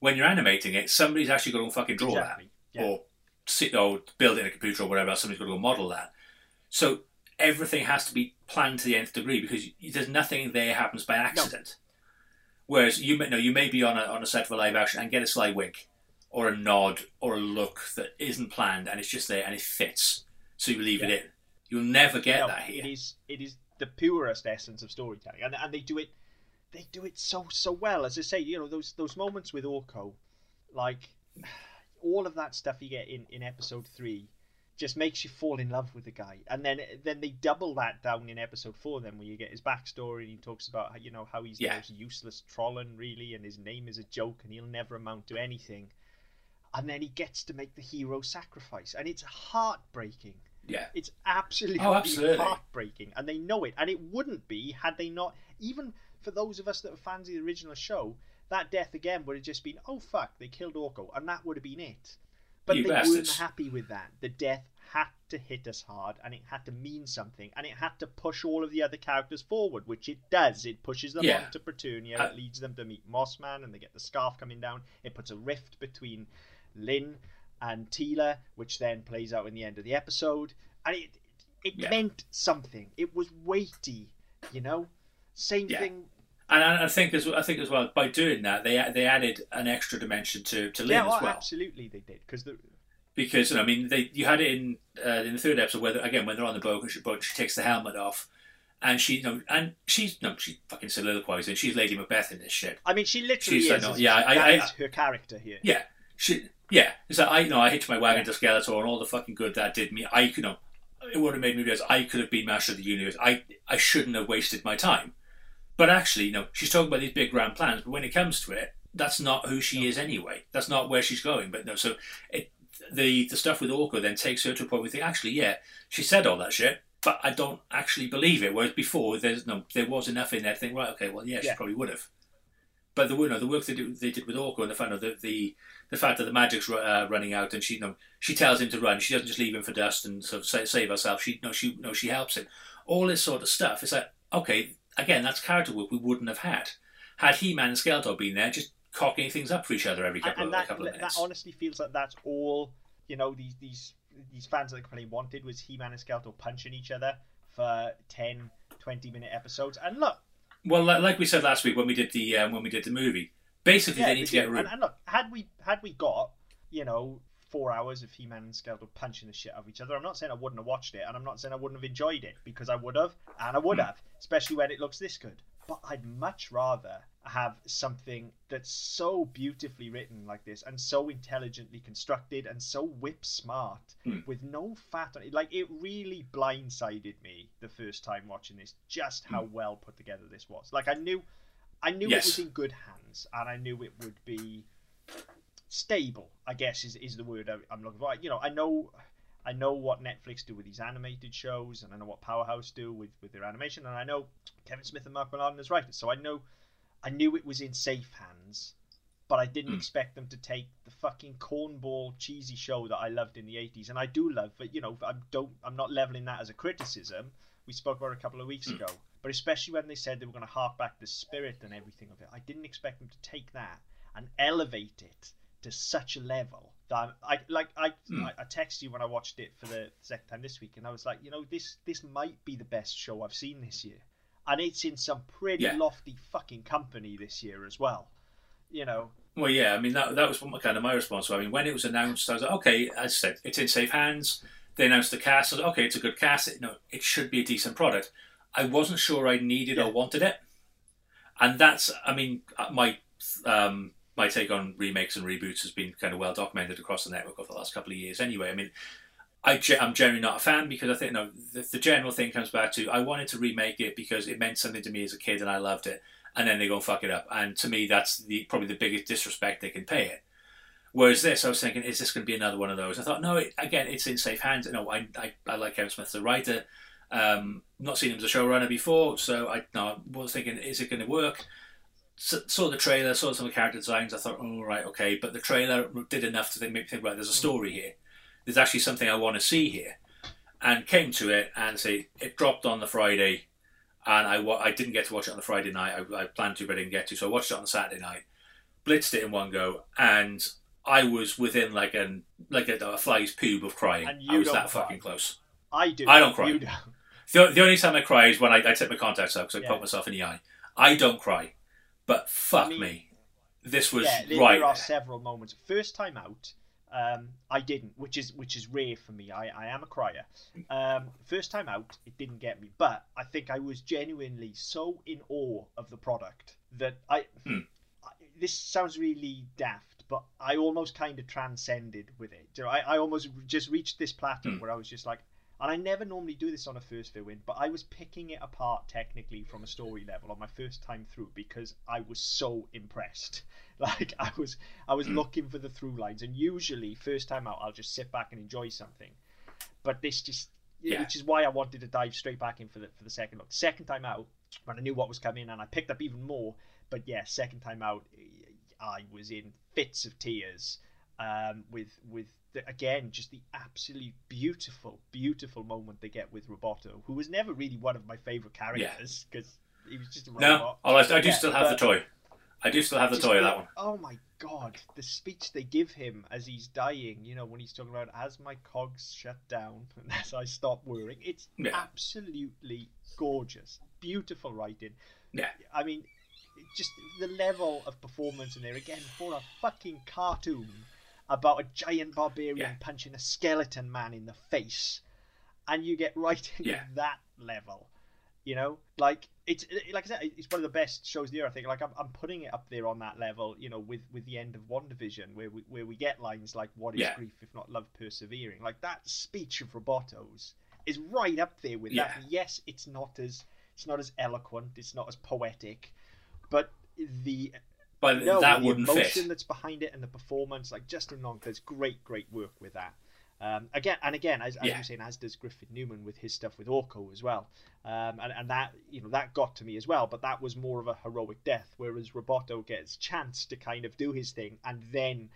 When you're animating it, somebody's actually going to fucking draw exactly. that Yeah. or sit or build it in a computer or whatever else. Somebody's got to go model that. So everything has to be planned to the nth degree because there's nothing there happens by accident. Whereas you may no, you may be on a on a set of a live action and get a sly wink, or a nod, or a look that isn't planned and it's just there and it fits, so you leave Yeah. it in. You'll never get No, that it here. is it is the purest essence of storytelling, and and they do it they do it so so well. As I say, you know those those moments with Orko, like all of that stuff you get in in episode three, just makes you fall in love with the guy, and then then they double that down in episode four. Then where you get his backstory, and he talks about how, you know how he's Yeah. the most useless Trollan really, and his name is a joke, and he'll never amount to anything. And then he gets to make the hero sacrifice, and it's heartbreaking. Yeah, It's absolutely, Oh, absolutely. heartbreaking, and they know it. And it wouldn't be had they not. Even for those of us that are fans of the original show, that death again would have just been, oh fuck, they killed Orko, and that would have been it. But You they weren't happy with that. The death had to hit us hard, and it had to mean something, and it had to push all of the other characters forward, which it does. It pushes them Yeah. on to Preternia. Uh, it leads them to meet Mossman, and they get the scarf coming down. It puts a rift between Lynn and Teela, which then plays out in the end of the episode. And it, it Yeah. meant something. It was weighty, you know. Same Yeah. thing. And I I think as I think as well by doing that they they added an extra dimension to to Lynn yeah, as oh, well absolutely they did because the because you know, I mean they you had it in uh, in the third episode where again when they're on the boat and she, boat, she takes the helmet off and she you know, and she's no she fucking soliloquizing she's Lady Macbeth in this shit I mean, she literally She's is. like, no, yeah, she? I- I- her character here. yeah she yeah it's like I you know I hitched my wagon to Skeletor and all the fucking good that did me. I you know it would have made me realize I could have been Master of the Universe. I I shouldn't have wasted my time. But actually you know she's talking about these big grand plans but when it comes to it that's not who she is anyway. That's not where she's going. But no so it the the stuff with Orko then takes her to a point where you think actually yeah she said all that shit but I don't actually believe it. Whereas before there's no there was enough in there to think right okay well yeah she probably would have. But the, you know, the work they, do, they did with Orko and the fact of the, the the fact that the magic's uh, running out and she you know she tells him to run. She doesn't just leave him for dust and sort of sa- save herself. She no she no she helps him. All this sort of stuff it's like okay again that's character work we wouldn't have had. Had He-Man and Skeletor been there just cocking things up for each other every couple, and of, that, a couple of minutes. that honestly feels like that's all you know these these these fans of the complaint wanted was He-Man and Skeletor punching each other for 10 20 minute episodes. And look well like we said last week when we did the um, when we did the movie basically they need to get room and, and look had we had we got you know four hours of He-Man and Skeletor punching the shit out of each other I'm not saying I wouldn't have watched it and I'm not saying I wouldn't have enjoyed it because I would have and I would Hmm. have especially when it looks this good but I'd much rather have something that's so beautifully written like this and so intelligently constructed and so whip smart Hmm. with no fat on it. Like it really blindsided me the first time watching this, just how well put together this was. Like I knew, I knew Yes. it was in good hands, and I knew it would be stable. I guess is is the word I- I'm looking for. You know, I know. I know what Netflix do with these animated shows, and I know what Powerhouse do with, with their animation, and I know Kevin Smith and Mark Millar as writers. So I know, I knew it was in safe hands, but I didn't Hmm. expect them to take the fucking cornball cheesy show that I loved in the '80s, and I do love. But you know, I don't. I'm not leveling that as a criticism. We spoke about it a couple of weeks ago, but especially when they said they were going to hark back the spirit and everything of it, I didn't expect them to take that and elevate it to such a level that I'm, I like. I, Hmm. I I texted you when I watched it for the second time this week, and I was like, you know, this this might be the best show I've seen this year, and it's in some pretty Yeah. lofty fucking company this year as well. You know, Well, yeah, I mean that that was kind of my response. I mean, when it was announced, I was like, okay, as I said, it's in safe hands. They announced the cast. I was like, okay, it's a good cast. It, no, it should be a decent product. I wasn't sure I needed Yeah. or wanted it, and that's, I mean, uh, my um, my take on remakes and reboots has been kind of well documented across the network over the last couple of years. Anyway, I mean. I, I'm generally not a fan because I think no, the, the general thing comes back to I wanted to remake it because it meant something to me as a kid and I loved it, and then they go and fuck it up. And to me, that's the probably the biggest disrespect they can pay it. Whereas this, I was thinking, is this going to be another one of those? I thought, no, it, again, it's in safe hands. No, I, I, I like Kevin Smith, the writer. Um, not seen him as a showrunner before, so I no, I was thinking, is it going to work? S saw the trailer, saw some of the character designs. I thought, oh right, okay, but the trailer did enough to think, make me think, right, there's a story here. There's actually something I want to see here, and came to it and say it dropped on the Friday, and I I didn't get to watch it on the Friday night. I, I planned to, but I didn't get to, so I watched it on the Saturday night, blitzed it in one go, and I was within like an like a, a fly's poob of crying. And I was don't that cry. fucking close. I do. I don't cry. You don't. The, the only time I cry is when I, I take my contacts out because I Yeah. poke myself in the eye. I don't cry, but fuck mean- me, this was yeah, there, right. there are several moments. First time out, um, I didn't, which is which is rare for me. I, I am a crier. Um, first time out, it didn't get me, but I think I was genuinely so in awe of the product that I. Hmm. I this sounds really daft, but I almost kind of transcended with it. You know, I, I almost just reached this plateau Hmm. where I was just like, and I never normally do this on a first viewing, but I was picking it apart technically from a story level on my first time through because I was so impressed. Like I was, I was Mm. looking for the through lines, and usually first time out, I'll just sit back and enjoy something. But this just, Yeah. which is why I wanted to dive straight back in for the for the second look. Second time out, when I knew what was coming, and I picked up even more. But yeah, second time out, I was in fits of tears um, with with the, again just the absolute beautiful, beautiful moment they get with Roboto, who was never really one of my favorite characters because he was just a no, robot. oh, I, I do Yeah, still have the toy. I do still have the toy of that one. Oh my god, the speech they give him as he's dying, you know, when he's talking about as my cogs shut down and as I stop worrying, it's Yeah. absolutely gorgeous. Beautiful writing. Yeah. I mean, just the level of performance in there again for a fucking cartoon about a giant barbarian Yeah. punching a skeleton man in the face, and you get right into Yeah. that level. You know, like it's like I said, it's one of the best shows of the year. I think. Like I'm, I'm putting it up there on that level. You know, with with the end of WandaVision, where we where we get lines like "What is Yeah. grief if not love persevering?" Like that speech of Roboto's is right up there with that. Yes, it's not as it's not as eloquent, it's not as poetic, but the But no, that the wouldn't emotion fit. that's behind it and the performance, like Justin Long does great, great work with that. Um, again and again, as, as Yeah. you were saying, as does Griffin Newman with his stuff with Orko as well. Um, and, and that you know that got to me as well, but that was more of a heroic death, whereas Roboto gets chance to kind of do his thing and then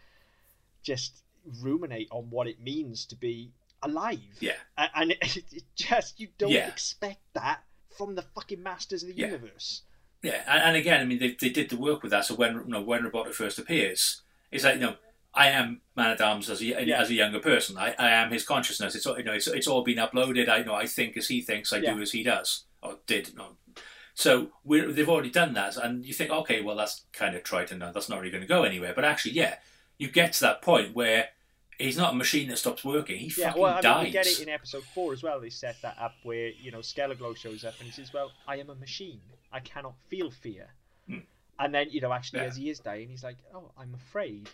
just ruminate on what it means to be alive. Yeah. A- and it, it just you don't Yeah. expect that from the fucking masters of the Yeah. universe. Yeah, and, and again, I mean, they, they did the work with that. So when you know when Roboto first appears, it's like you know, I am Man at Arms as a Yeah. as a younger person. I, I am his consciousness. It's all you know. It's, it's all been uploaded. I you know. I think as he thinks. I Yeah. do as he does or did. No. So we're, they've already done that, and you think, okay, well, that's kind of trite, and that's not really going to go anywhere. But actually, yeah, you get to that point where he's not a machine that stops working. He Yeah, fucking well, I mean, dies. we get it in episode four as well. They set that up where you know Scare Glow shows up and he says, "Well, I am a machine. I cannot feel fear." Hmm. And then you know, actually, Yeah. as he is dying, he's like, "Oh, I'm afraid."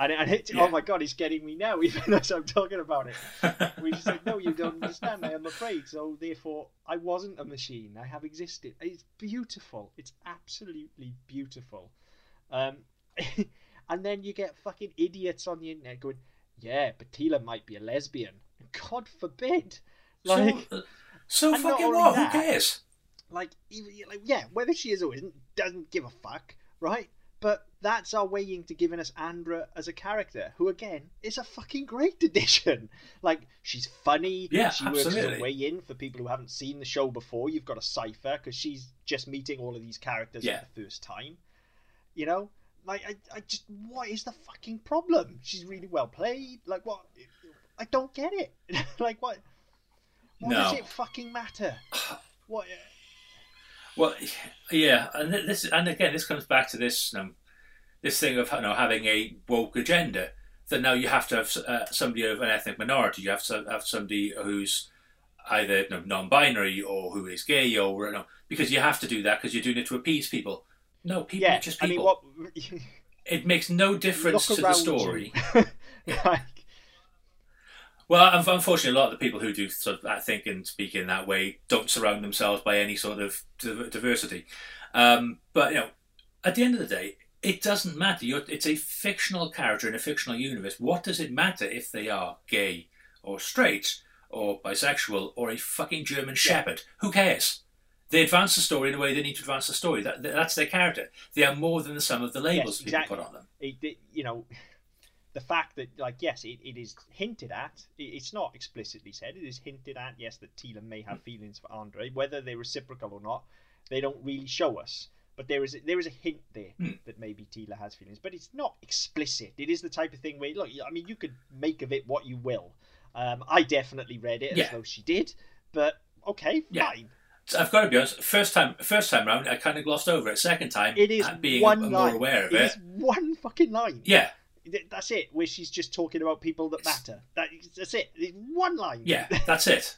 And, and it, Yeah. oh my god, he's getting me now, even as I'm talking about it. We just like, no, you don't understand. I am afraid, so therefore, I wasn't a machine. I have existed. It's beautiful. It's absolutely beautiful. Um, and then you get fucking idiots on the internet going, "Yeah, but Teela might be a lesbian." God forbid. Like, so, uh, so fucking only what? that- Who cares? like, even, like, yeah, whether she is or isn't doesn't give a fuck, right? But that's our way into giving us Andra as a character, who again is a fucking great addition. Like she's funny. Yeah, she works her absolutely. way in for people who haven't seen the show before. You've got a cipher because she's just meeting all of these characters Yeah. for the first time. You know, like I, I just what is the fucking problem? She's really well played. Like what? I don't get it. like what? What does it fucking matter? What? Well, yeah, and this, and again, this comes back to this um, this thing of you know having a woke agenda. That now you have to have uh, somebody of an ethnic minority. You have to have somebody who's either you know, non-binary or who is gay or you know, because you have to do that because you're doing it to appease people. No, people Yeah, just I mean, people. what? It makes no difference to the story. like, Well, unfortunately, a lot of the people who do sort of that think and speak in that way don't surround themselves by any sort of diversity. Um, but you know, at the end of the day, it doesn't matter. You're, it's a fictional character in a fictional universe. What does it matter if they are gay or straight or bisexual or a fucking German Shepherd? Who cares? They advance the story in a way they need to advance the story. That, that's their character. They are more than the sum of the labels Yes, people put on them. it, it- you know, the fact that, like, yes, it, it is hinted at. It, it's not explicitly said. It is hinted at. Yes, that Teela may have feelings for Andra, whether they're reciprocal or not. They don't really show us, but there is there is a hint there Hmm. that maybe Teela has feelings, but it's not explicit. It is the type of thing where, look, I mean, you could make of it what you will. Um, I definitely read it as though she did, but okay, Yeah. fine. I've got to be honest. First time, first time round, I kind of glossed over it. Second time, It is uh, being one more line. aware of it it. is one fucking line. Yeah, That's it. Where she's just talking about people that matter. That, that's it. It's one line. yeah, that's it.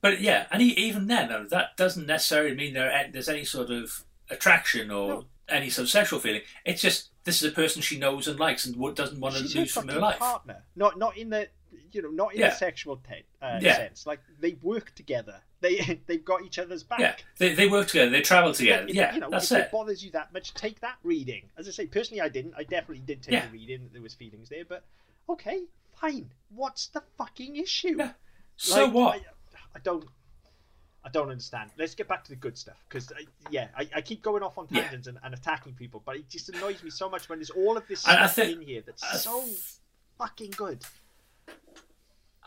But yeah, and even then, that doesn't necessarily mean there there's any sort of attraction or No. any sort of sexual feeling. It's just this is a person she knows and likes and doesn't want to she's lose from her life. partner. Not not in the you know not in Yeah. the sexual te- uh, Yeah. sense. Like they work together. They they've got each other's back. Yeah, they, they work together, they travel together. If- yeah, you know, that's if it. it bothers you that much, take that reading. As I say, personally, I didn't. I definitely did take Yeah. the reading. that There was feelings there, but okay, fine. What's the fucking issue? Yeah. So Like, what? I, I don't. I don't understand. Let's get back to the good stuff because yeah, I, I keep going off on tangents and, and attacking people, but it just annoys me so much when there's all of this stuff think- in here that's I so fucking good.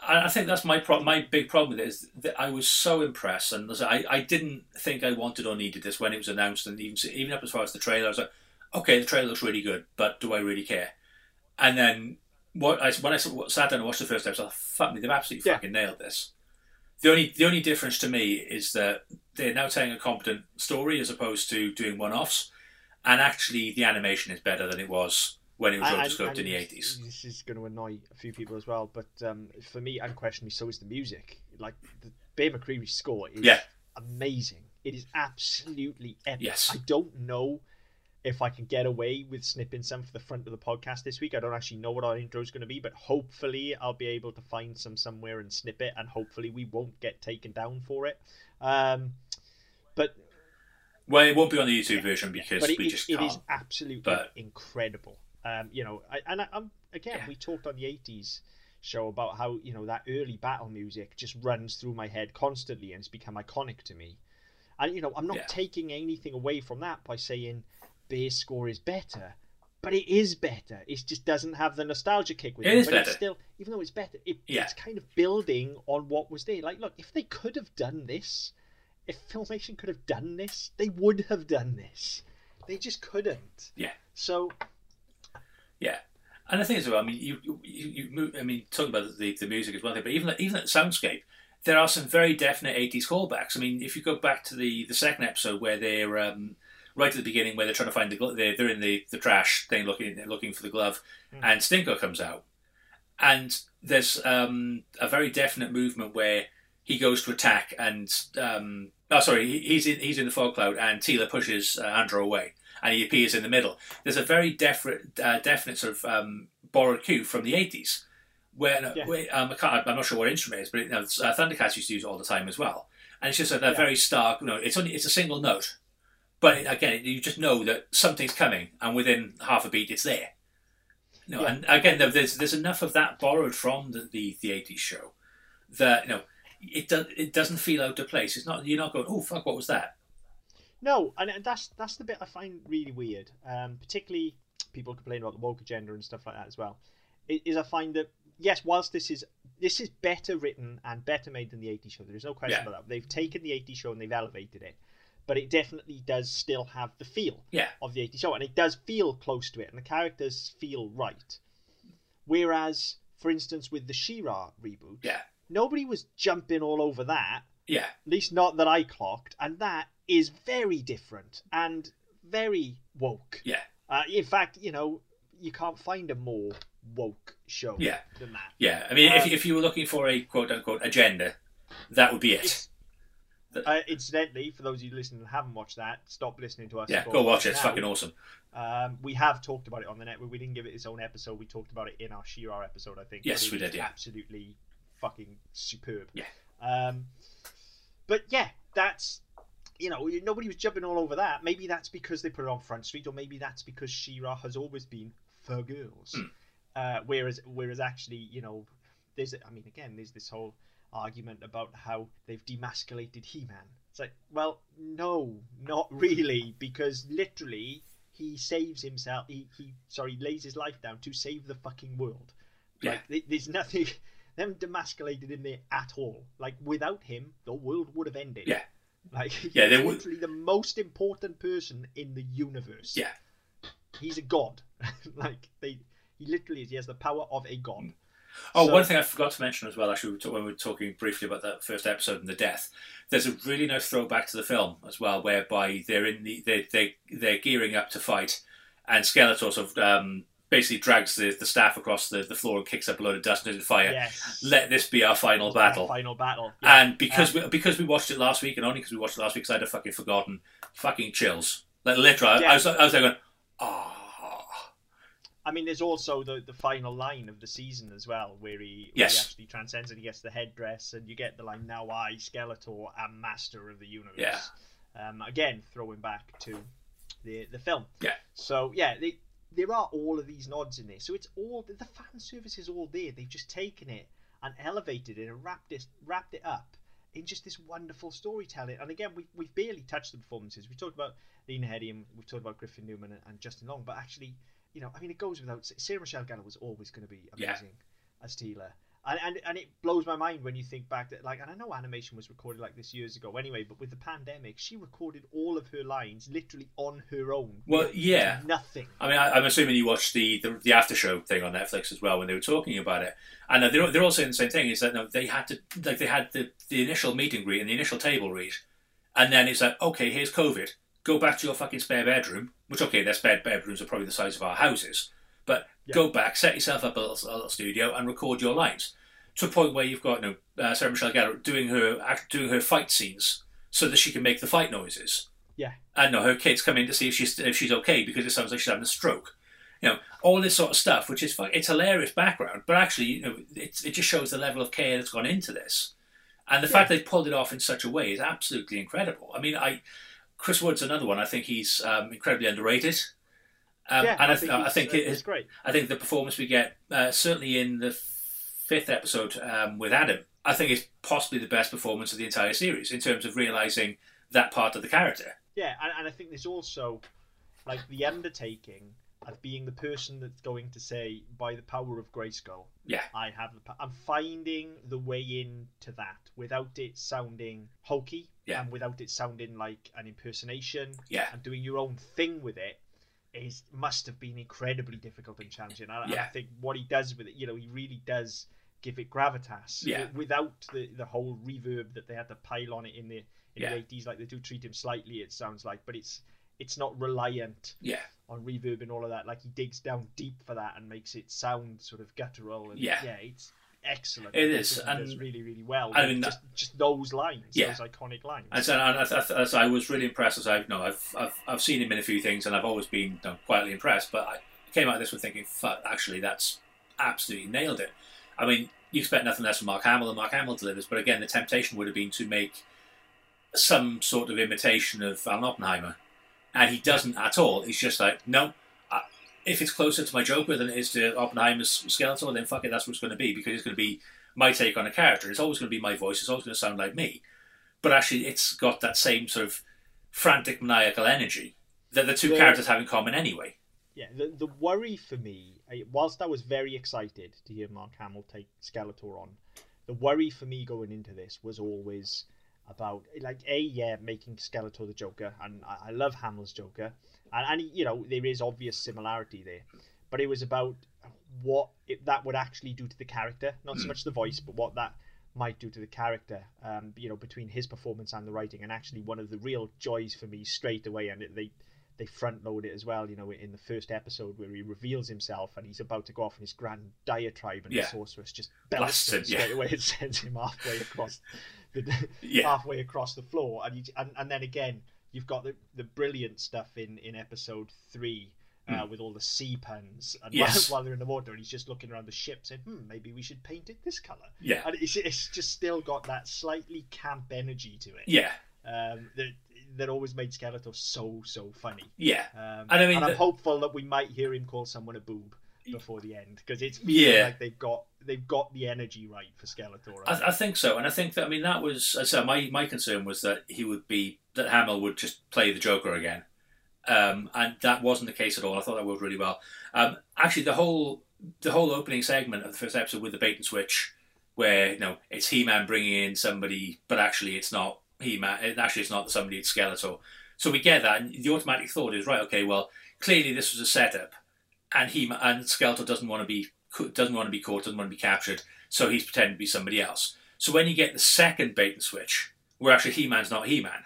I think that's my pro- my big problem with it is that I was so impressed, and I, I didn't think I wanted or needed this when it was announced, and even even up as far as the trailer, I was like, okay, the trailer looks really good, but do I really care? And then what I when I sat down and watched the first episode, I thought, fuck me, they've absolutely Yeah. fucking nailed this. The only the only difference to me is that they're now telling a competent story as opposed to doing one offs, and actually the animation is better than it was when it was and in the eighties. This is going to annoy a few people as well, but um, for me, unquestionably, so is the music. Like the Bear McCreary's score is Yeah. amazing. It is absolutely epic. Yes. I don't know if I can get away with snipping some for the front of the podcast this week. I don't actually know what our intro is going to be, but hopefully I'll be able to find some somewhere and snip it, and hopefully we won't get taken down for it. Um, but Well, it won't be on the YouTube version because it, we it- just it can't. is absolutely But- incredible. Um, you know, I, and I, I'm again, Yeah. we talked on the '80s show about how you know that early battle music just runs through my head constantly and it's become iconic to me. And you know, I'm not Yeah. taking anything away from that by saying Bear's score is better, but it is better. It just doesn't have the nostalgia kick with It it. is but it's better. still, even though it's better, it, Yeah. it's kind of building on what was there. Like, look, if they could have done this, if Filmation could have done this, they would have done this. They just couldn't. Yeah. So Yeah, and the thing is, well, I mean, you, you, you move, I mean, talking about the, the music is one thing, but even even at soundscape, there are some very definite '80s callbacks. I mean, if you go back to the the second episode where they're um, right at the beginning, where they're trying to find the glo- they're, they're in the, the trash thing looking looking for the glove, Mm. and Stinkor comes out, and there's um, a very definite movement where he goes to attack, and um, oh, sorry, he's in he's in the fog cloud, and Teela pushes uh, Andrew away, and he appears in the middle. There's a very definite, uh, definite sort of um, borrowed cue from the 80s. Where, Yeah. where um, I can't, I'm not sure what instrument it is, but it, you know, uh, Thundercats used to use it all the time as well. And it's just a, Yeah. very stark. You know, it's only it's a single note, but again, you just know that something's coming, and within half a beat, it's there. You know, Yeah. and again, there's there's enough of that borrowed from the, the, the 80s show that you know it does it doesn't feel out of place. It's not you're not going oh fuck what was that? No, and and that's that's the bit I find really weird. Um, particularly people complain about the woke agenda and stuff like that as well. Is I find that yes, whilst this is this is better written and better made than the 80s show, there is no question Yeah. about that. They've taken the 80s show and they've elevated it, but it definitely does still have the feel Yeah, of the 80s show, and it does feel close to it, and the characters feel right. Whereas, for instance, with the She-Ra reboot, yeah, nobody was jumping all over that, yeah, at least not that I clocked, and that is very different and very woke. yeah, Uh, in fact, you know, you can't find a more woke show Yeah. than that. yeah. I mean, Um, if if you were looking for a quote unquote agenda, that would be it. It's- Uh, incidentally, for those of you listening and haven't watched that, stop listening to us. Yeah, go watch it. It's now. fucking awesome. Um, we have talked about it on the network. We didn't give it its own episode. We talked about it in our She-Ra episode, I think. Yes, we did, yeah. Absolutely fucking superb. Yeah. Um, but yeah, that's you know nobody was jumping all over that. Maybe that's because they put it on Front Street, or maybe that's because She-Ra has always been for girls. Hmm. Uh, whereas whereas actually you know there's I mean again there's this whole argument about how they've demasculated He-Man. It's like, well, no, not really, because literally he saves himself. He, he sorry, lays his life down to save the fucking world. Yeah. Like, th- there's nothing. They haven't demasculated him there at all. Like without him, the world would have ended. Yeah. Like he's Yeah, they would- literally the most important person in the universe. Yeah. He's a god. like they, he literally is. He has the power of a god. Oh, So- one thing I forgot to mention as well, actually, we were talk- when we were talking briefly about that first episode and the death, there's a really nice throwback to the film as well, whereby they're in the they they they're gearing up to fight, and Skeletor sort of um, basically drags the, the staff across the, the floor and kicks up a load of dust into the fire. Yes. Let this be our final battle. Final battle. Yeah. And because we because we watched it last week, and only because we watched it last week, because I'd have fucking forgotten, fucking chills. Like literally, I, I was I was there going, oh, I mean, there's also the, the final line of the season as well, where he, where Yes. he actually transcends and he gets the headdress, and you get the line, "Now I, Skeletor, am master of the universe." Yeah. Um, again, throwing back to the the film. Yeah. So yeah, they, there are all of these nods in there. So it's all the fan service is all there. They've just taken it and elevated it and wrapped it wrapped it up in just this wonderful storytelling. And again, we we've barely touched the performances. We talked about Lena Headey and we've talked about Griffin Newman and, and Justin Long, but actually, you know, I mean, it goes without saying, Sarah Michelle Gellar was always going to be Yeah. amazing as Teela. And, and and it blows my mind when you think back that like and I know animation was recorded like this years ago anyway, but with the pandemic, she recorded all of her lines literally on her own. Well, yeah. nothing. I mean, I, I'm assuming you watched the, the the after show thing on Netflix as well when they were talking about it, and uh, they're they're all saying the same thing. Is that no, they had to like they had the the initial meet and greet and the initial table read, and then it's like okay, here's COVID. Go back to your fucking spare bedroom, which okay, their spare bedrooms are probably the size of our houses, but Yeah. go back, set yourself up a little, a little studio, and record your lines to a point where you've got you know, uh, Sarah Michelle Gellar doing her act, doing her fight scenes so that she can make the fight noises. Yeah. And no, her kids come in to see if she's if she's okay because it sounds like she's having a stroke. You know, all this sort of stuff, which is it's hilarious background, but actually, you know, it's, it just shows the level of care that's gone into this, and the fact they've pulled it off in such a way is absolutely incredible. I mean, I Chris Wood's another one. I think he's um, incredibly underrated. Um, yeah, and I, I think, I it's, think uh, it's great. I think the performance we get, uh, certainly in the fifth episode um, with Adam, I think is possibly the best performance of the entire series in terms of realizing that part of the character. Yeah, and, and I think there's also like the undertaking of being the person that's going to say, by the power of Grayskull, Yeah. I have the. Pa-. I'm finding the way into that without it sounding hokey, Yeah. and without it sounding like an impersonation, Yeah. and doing your own thing with it. Is must have been incredibly difficult and challenging. And, and I think what he does with it, you know, he really does give it gravitas. Yeah. Without the the whole reverb that they had to pile on it in the in Yeah. the eighties, like they do treat him slightly. It sounds like, but it's it's not reliant Yeah. on reverb and all of that. Like he digs down deep for that and makes it sound sort of guttural. And Yeah. yeah, it's excellent. It I is, he does and- really really well. I mean, just just those lines, Yeah. those iconic lines. And so and I, I, I, I was really impressed as I've no, I've, I've I've seen him in a few things and I've always been you know, quietly impressed. But I came out of this one thinking, fuck, actually, that's absolutely nailed it. I mean, you expect nothing less from Mark Hamill, and Mark Hamill delivers. But again, the temptation would have been to make some sort of imitation of Alan Oppenheimer, and he doesn't at all. He's just like, no. If it's closer to my Joker than it is to Oppenheimer's Skeletor, then fuck it, that's what it's going to be because it's going to be my take on a character. It's always going to be my voice. It's always going to sound like me but actually it's got that same sort of frantic maniacal energy that the two Yeah. characters have in common anyway. Yeah, the the worry for me, whilst I was very excited to hear Mark Hamill take Skeletor on, the worry for me going into this was always about like a yeah making Skeletor the Joker, and I, I love Hamill's Joker, and, and you know there is obvious similarity there, but it was about what it, that would actually do to the character, not so much the voice, but what that might do to the character, um, you know, between his performance and the writing, and actually one of the real joys for me straight away, and it, they they front load it as well, you know, in the first episode where he reveals himself and he's about to go off in his grand diatribe and Yeah. the sorceress just belts Blasts him him, yeah. straight away and sends him halfway across the Yeah. halfway across the floor. And, you, and and then again, you've got the, the brilliant stuff in, in episode three. Uh, with all the sea puns, and Hmm. Yes. while, while they're in the water, and he's just looking around the ship, saying, "Hmm, maybe we should paint it this color." Yeah. And it's, it's just still got that slightly camp energy to it Yeah. um, that that always made Skeletor so so funny. Yeah. Um, And I mean, I'm the- hopeful that we might hear him call someone a boob before the end because it's Yeah. like they've got they've got the energy right for Skeletor. I, I think so, and I think that I mean that was as I said, my my concern was that he would be that Hamill would just play the Joker again, um, and that wasn't the case at all. I thought that worked really well. Um, actually, the whole the whole opening segment of the first episode with the bait and switch, where you know it's He Man bringing in somebody, but actually it's not He Man. Actually, it's not somebody. It's Skeletor. So we get that, and the automatic thought is right. Okay, well, clearly this was a setup, and he and Skeletor doesn't want to be doesn't want to be caught, doesn't want to be captured, so he's pretending to be somebody else. So when you get the second bait and switch, where actually He Man's not He Man,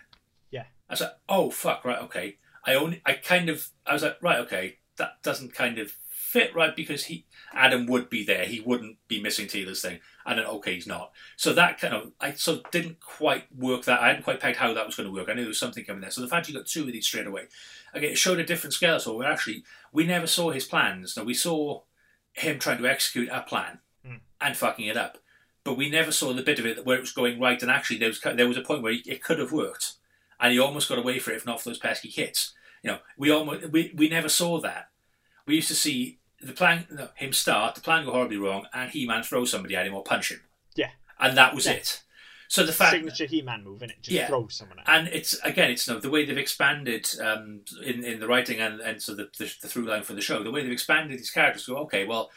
Yeah. I was like, oh fuck, right, okay. I only, I kind of, I was like, right, okay, that doesn't kind of fit right because he Adam would be there, he wouldn't be missing Teela's thing, and then okay, he's not. So that kind of, I so didn't quite work that. I hadn't quite pegged how that was going to work. I knew there was something coming there. So the fact you got two of these straight away, again, it showed a different scale. So where actually we never saw his plans. Now we saw him trying to execute a plan Hmm. and fucking it up. But we never saw the bit of it where it was going right, and actually there was there was a point where it could have worked, and he almost got away for it if not for those pesky hits. You know, we almost we, we never saw that. We used to see the plan no, him start, the plan go horribly wrong, and He Man throw somebody at him or punch him, Yeah, and that was Yeah. it. So the fact signature He-Man move in it, just Yeah. throw someone out. and it's again, it's no the way they've expanded um, in in the writing and and so the, the the through line for the show, the way they've expanded these characters. Go okay, well,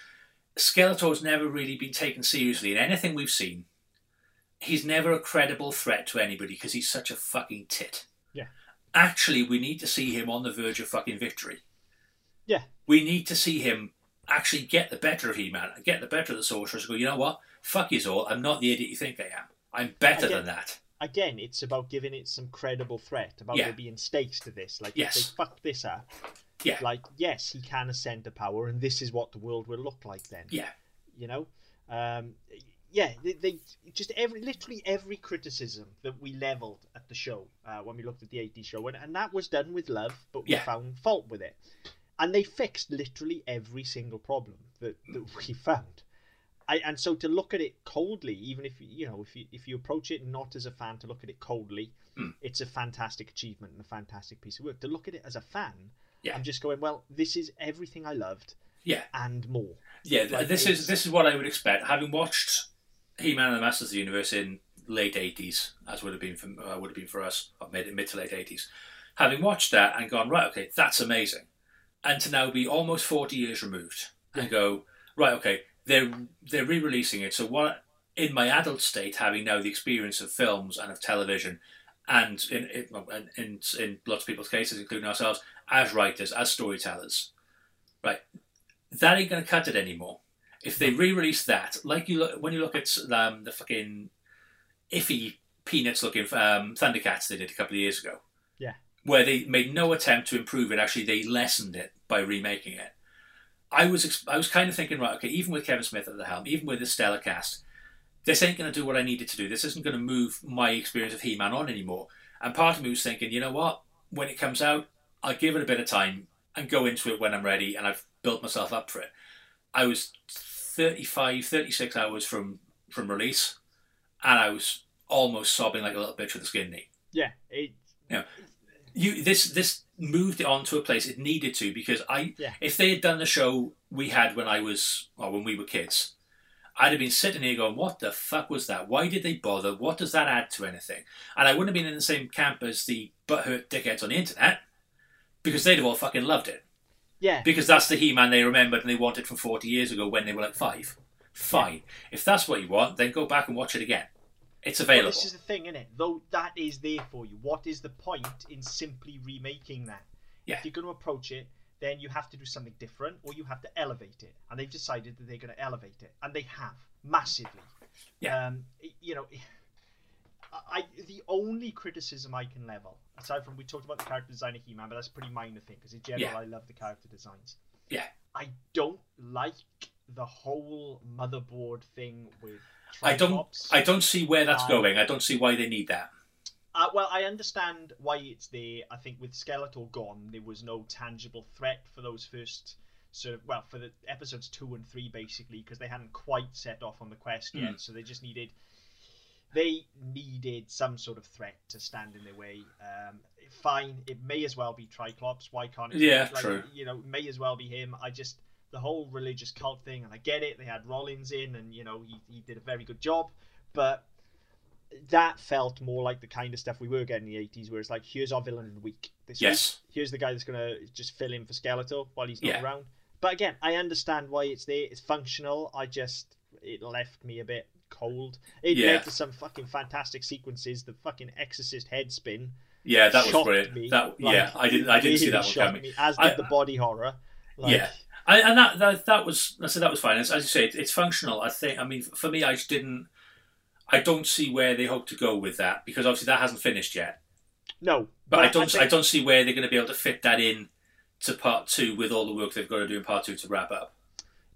Skeletor's never really been taken seriously in anything we've seen. He's never a credible threat to anybody because he's such a fucking tit. Yeah. Actually, we need to see him on the verge of fucking victory. Yeah. We need to see him actually get the better of He-Man, get the better of the Sorceress. Go, you know what? Fuck you all. I'm not the idiot you think I am. I'm better Again- than that. Again, it's about giving it some credible threat, about Yeah. there being stakes to this. Like, Yes. if they fuck this up, Yeah. like, yes, he can ascend to power, and this is what the world will look like then. Yeah. You know? Um, yeah, they, they just every literally every criticism that we leveled at the show uh, when we looked at the 80s show, and, and that was done with love, but we Yeah. found fault with it. And they fixed literally every single problem that, that we found. I, and so to look at it coldly, even if you know if you if you approach it not as a fan, to look at it coldly, Mm. it's a fantastic achievement and a fantastic piece of work. To look at it as a fan, Yeah. I'm just going, well, this is everything I loved Yeah. and more. Yeah, Like, this is this is what I would expect. Having watched He-Man and the Masters of the Universe in late '80s, as would have been for uh, would have been for us, or mid mid to late '80s, having watched that and gone right, okay, that's amazing, and to now be almost 40 years removed and go right, okay, they're they're re-releasing it. So what? In my adult state, having now the experience of films and of television, and in in, in, in, lots of people's cases, including ourselves, as writers, as storytellers, right? that ain't going to cut it anymore. If they re-release that, like you look, when you look at um, the fucking iffy peanuts looking um, Thundercats they did a couple of years ago, Yeah. where they made no attempt to improve it. Actually, they lessened it by remaking it. I was ex- I was kind of thinking, right, okay, even with Kevin Smith at the helm, even with the stellar cast, this ain't going to do what I needed to do. This isn't going to move my experience of He-Man on anymore. And part of me was thinking, you know what? When it comes out, I'll give it a bit of time and go into it when I'm ready and I've built myself up for it. I was 35, 36 hours from, from release and I was almost sobbing like a little bitch with a skin knee. Yeah, it, You this this moved it on to a place it needed to because I Yeah. if they had done the show we had when I was or when we were kids, I'd have been sitting here going, "What the fuck was that? Why did they bother? What does that add to anything?" And I wouldn't have been in the same camp as the butthurt dickheads on the internet because they'd have all fucking loved it yeah, because that's the He-Man they remembered and they wanted from forty years ago when they were like five. Fine, if that's what you want, then go back and watch it again. It's available. this is the thing, isn't it? Though that is there for you. What is the point in simply remaking that? Yeah. If you're going to approach it, then you have to do something different, or you have to elevate it. And they've decided that they're going to elevate it, and they have massively. Yeah. Um, you know, I the only criticism I can level, aside from we talked about the character design of He-Man, but that's a pretty minor thing because in general Yeah. I love the character designs. Yeah. I don't like the whole motherboard thing with. I don't. I don't see where that's Um, going. I don't see why they need that. Uh, well, I understand why it's there. I think with Skeletor gone, there was no tangible threat for those first sort of well for the episodes two and three basically because they hadn't quite set off on the quest yet, Mm. so they just needed they needed some sort of threat to stand in their way. Um, fine, it may as well be Triclops. Why can't it? be- Yeah, like, true. You know, may as well be him. I just the whole religious cult thing, and I get it. They had Rollins in, and you know he he did a very good job, but that felt more like the kind of stuff we were getting in the 80s where it's like here's our villain of the week this Yes. week here's the guy that's going to just fill in for skeletor while he's not Yeah. around but again i understand why it's there it's functional i just it left me a bit cold it Yeah. led to some fucking fantastic sequences the fucking exorcist head spin Yeah, that was brilliant. me. That Like, yeah, I didn't. I didn't see that one coming. me, as did I- the body horror Like, Yeah. I, and that, that that was I said that was fine. As, as you say, it, it's functional. I think. I mean, for me, I just didn't. I don't see where they hope to go with that because obviously that hasn't finished yet. no But, I don't. I, think- don't see where they're going to be able to fit that in to part two with all the work they've got to do in part two to wrap up.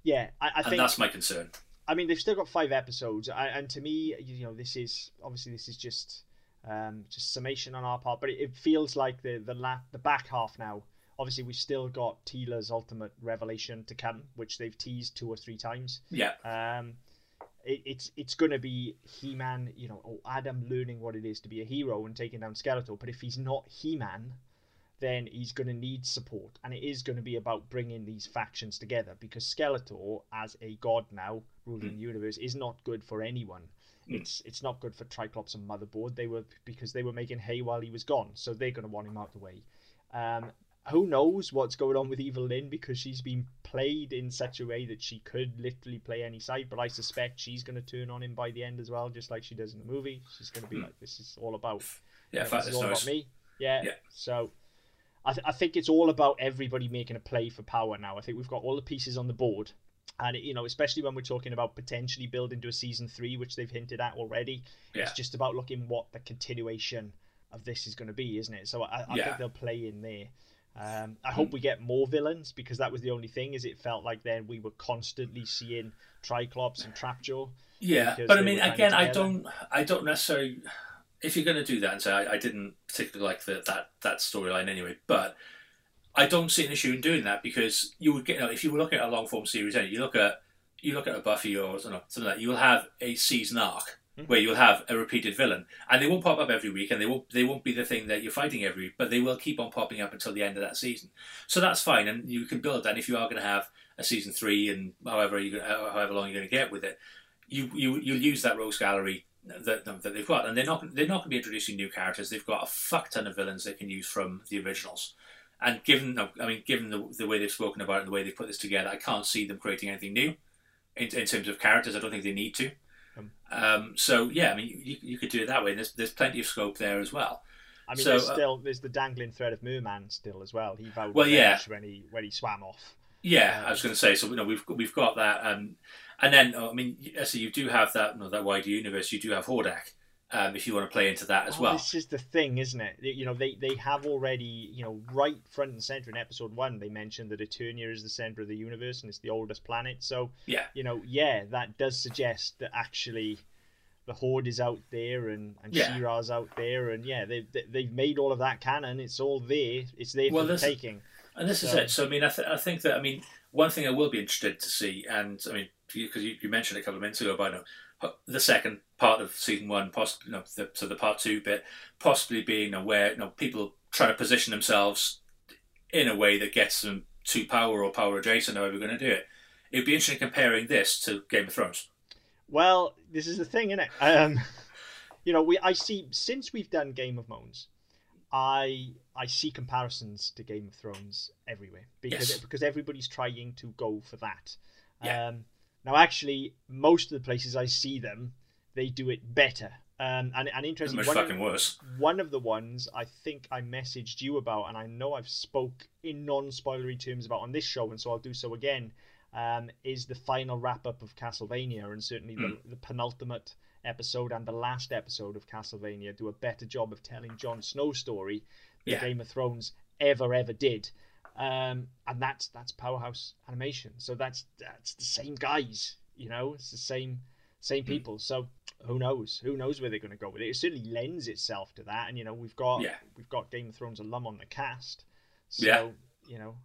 yeah i, I and think that's my concern. I mean, they've still got five episodes, I- and to me, you know, this is obviously this is just um, just summation on our part, but it, it feels like the the la- the back half now. Obviously, we've still got Teela's ultimate revelation to come, which they've teased two or three times. Yeah. Um, it, it's it's going to be He Man, you know, or Adam learning what it is to be a hero and taking down Skeletor. But if he's not He Man, then he's going to need support, and it is going to be about bringing these factions together because Skeletor, as a god now ruling the universe, is not good for anyone. Mm. It's it's not good for Triclops and Motherboard. They were because they were making hay while he was gone, so they're going to want him out the way. Um, who knows what's going on with Evil Lynn because she's been played in such a way that she could literally play any side. But I suspect she's going to turn on him by the end as well, just like she does in the movie. She's going to be hmm. like, "This is all about Yeah, this is all nice. about me." Yeah. Yeah. So. I, th- I think it's all about everybody making a play for power now. I think we've got all the pieces on the board, and you know, especially when we're talking about potentially building to a season three, which they've hinted at already. Yeah. It's just about looking what the continuation of this is going to be, isn't it? So I, I Yeah. think they'll play in there. Um, I hope we get more villains because that was the only thing. Is it felt like then we were constantly seeing Triclops and Trapjaw. Yeah, but I mean, again, I don't, I don't necessarily. If you're going to do that and say I, I didn't particularly like the, that that storyline anyway, but I don't see an issue in doing that because you would get, you know, if you were looking at a long form series, anyway, you look at you look at a Buffy or something like something like that, you'll have a season arc Mhm. where you'll have a repeated villain, and they won't pop up every week, and they won't they won't be the thing that you're fighting every week, but they will keep on popping up until the end of that season. So that's fine, and you can build that. And if you are going to have a season three and however you however long you're going to get with it, you you you'll use that rogues gallery that that they've got, and they're not they're not going to be introducing new characters. They've got a fuck ton of villains they can use from the originals. And given, I mean, given the, the way they've spoken about it and the way they've put this together, I can't see them creating anything new in, in terms of characters. I don't think they need to. Um. Um, so yeah, I mean, you, you could do it that way. There's there's plenty of scope there as well. I mean, So, there's uh, still there's the dangling thread of Merman still as well. He vowed Well, yeah. when he when he swam off. Yeah, Um, I was going to say. So you know, we've we've got that, um, and then oh, I mean, so you do have that, you know, that wider universe. You do have Hordak, um, if you want to play into that as Oh, well. This is the thing, isn't it? You know, they they have already, you know, right front and center in episode one, they mentioned that Eternia is the center of the universe and it's the oldest planet. So, Yeah. you know, yeah, that does suggest that actually the Horde is out there and and Yeah. She-Ra's out there, and yeah, they, they they've made all of that canon. It's all there. It's there Well, for the taking. And this is it. So I mean, I, th- I think that I mean, one thing I will be interested to see, and I mean, because you, you mentioned a couple of minutes ago about the second part of season one, possibly, you know, the, so the part two bit, possibly being aware, you know people trying to position themselves in a way that gets them to power or power adjacent, however we're going to do it. It'd be interesting comparing this to Game of Thrones. Well, this is the thing, isn't it? Um, you know, we I see since we've done Game of Moans, I I see comparisons to Game of Thrones everywhere because Yes. because everybody's trying to go for that. Yeah. Um, now, actually, most of the places I see them, they do it better. Um, and and interesting. one of- fucking worse. one of the ones I think I messaged you about, and I know I've spoke in non-spoilery terms about on this show, and so I'll do so again. Um, is the final wrap up of Castlevania, and certainly the, the penultimate episode and the last episode of Castlevania do a better job of telling Jon Snow's story than Yeah. Game of Thrones ever ever did. Um, and that's that's Powerhouse Animation, so that's that's the same guys, you know, it's the same same people. So who knows? Who knows where they're going to go with it? It certainly lends itself to that, and you know we've got Yeah. we've got Game of Thrones alum on the cast, so Yeah. you know,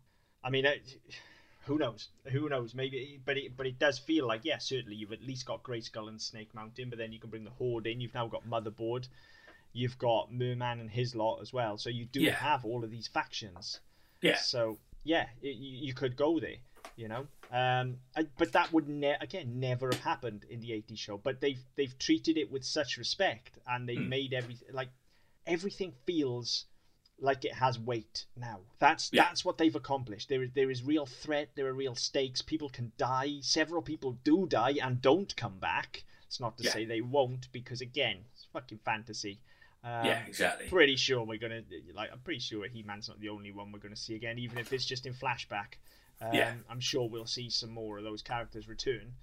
I mean, it, who knows? Who knows? Maybe, but it but it does feel like yeah, certainly you've at least got Grayskull and Snake Mountain, but then you can bring the Horde in. You've now got Motherboard, you've got Merman and his lot as well. So you do Yeah. have all of these factions. Yeah. So yeah, it, you, you could go there, you know. Um, I, but that would ne- again never have happened in the 80s show. But they've they've treated it with such respect, and they've Hmm. made everything like everything feels like it has weight now. That's Yeah. that's what they've accomplished. There is there is real threat. There are real stakes. People can die. Several people do die and don't come back. It's not to Yeah. say they won't, because again, it's fucking fantasy. Um, yeah, exactly. pretty sure we're gonna like. I'm pretty sure He Man's not the only one we're gonna see again, even if it's just in flashback. Um, Yeah. I'm sure we'll see some more of those characters return.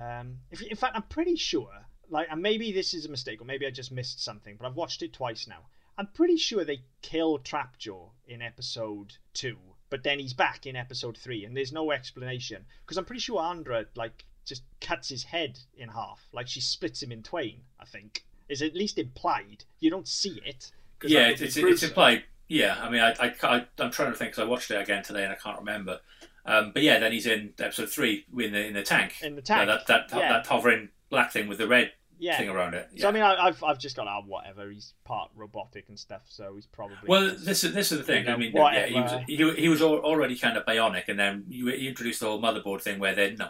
Um, if, in fact, I'm pretty sure. Like, and maybe this is a mistake, or maybe I just missed something. But I've watched it twice now. I'm pretty sure they kill Trapjaw in episode two, but then he's back in episode three, and there's no explanation because I'm pretty sure Andra like just cuts his head in half, like she splits him in twain. I think is at least implied. You don't see it. Yeah, it's, it's, it's implied. Yeah, I mean, I, I, I, I'm trying to think because I watched it again today and I can't remember. Um, but yeah, then he's in episode three in the in the tank. in the Yeah, tank. that that, Yeah. that hovering black thing with the red yeah. thing around it. So I mean, I, I've I've just got ah whatever. He's part robotic and stuff, so he's probably well, this is this is the thing. I mean, yeah, Whatever. he was he, he was already kind of bionic, and then you, you introduced the whole motherboard thing where they no,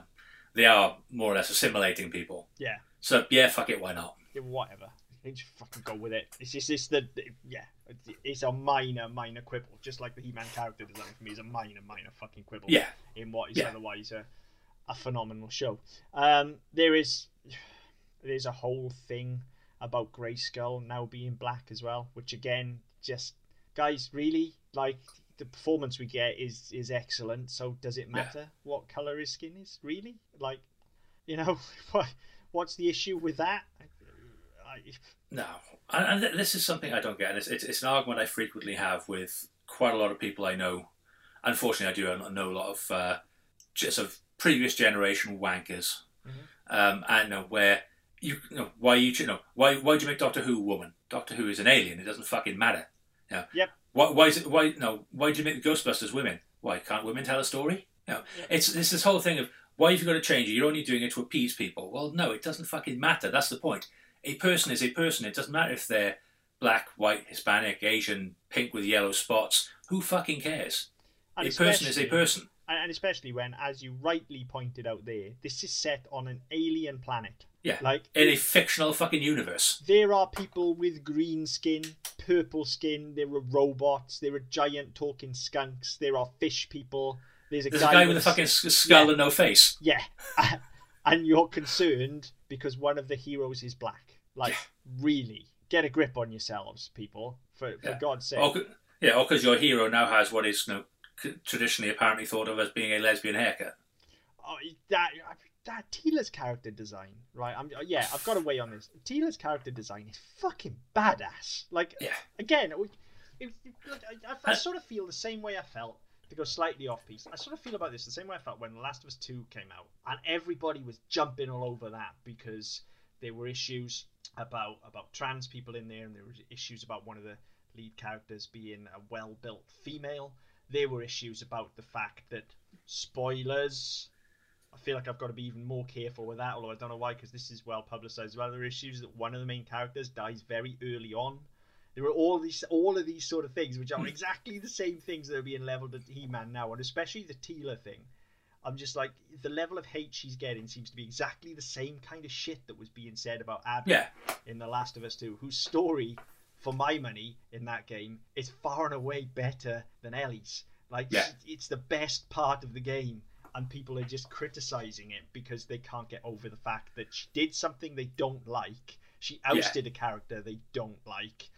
they are more or less assimilating people. Yeah. So yeah, fuck it, why not? Yeah, whatever. Just fucking go with it. It's just it's the yeah, it's a minor minor quibble, just like the He-Man character design for me is a minor minor fucking quibble. Yeah. In what is Yeah. otherwise a, a phenomenal show. Um, there is there's a whole thing about Grayskull now being black as well, which again, just guys, really like the performance we get is is excellent. So does it matter what color his skin is? Really, like, you know, what what's the issue with that? I, No, and, and this is something I don't get. And it's, it's, it's an argument I frequently have with quite a lot of people I know. Unfortunately, I do know a lot of uh, just of previous generation wankers, um, and uh, where you, you know why you you know why why do you make Doctor Who a woman? Doctor Who is an alien. It doesn't fucking matter. Yeah. Yep. Why, why is it why no why do you make the Ghostbusters women? Why can't women tell a story? No. It's it's this whole thing of why have you got to change it? You're only doing it to appease people. Well, no, it doesn't fucking matter. That's the point. A person is a person. It doesn't matter if they're black, white, Hispanic, Asian, pink with yellow spots. Who fucking cares? and a person is a person. and especially when, as you rightly pointed out there, this is set on an alien planet. Yeah. Like In a fictional fucking universe. there are people with green skin, purple skin. There are robots. There are giant talking skunks. There are fish people. There's a There's guy, a guy with a fucking skull and no face. yeah, and you're concerned because one of the heroes is black. Like really, get a grip on yourselves, people. For for Yeah. God's sake. Or, yeah, or because your hero now has what is you know, traditionally apparently thought of as being a lesbian haircut. Oh, that that Teela's character design, right? I'm yeah, I've got to weigh on this. Teela's character design is fucking badass. Like Yeah. again, it, it, I, I, I Uh, sort of feel the same way I felt to go slightly off piece. I sort of feel about this the same way I felt when The Last of Us Two came out, and everybody was jumping all over that because there were issues about about trans people in there, and there were issues about one of the lead characters being a well-built female. There were issues about the fact that spoilers. I feel like I've got to be even more careful with that, although I don't know why, because this is well publicized. As well, there are issues that one of the main characters dies very early on. There are all these, all of these sort of things, which are exactly the same things that are being leveled at He-Man now, and especially the Teela thing. I'm just like the level of hate she's getting seems to be exactly the same kind of shit that was being said about Abby Yeah, in The Last of Us 2, whose story, for my money, in that game, is far and away better than Ellie's. Like, Yeah. it's the best part of the game, and people are just criticizing it because they can't get over the fact that she did something they don't like. She ousted a character they don't like,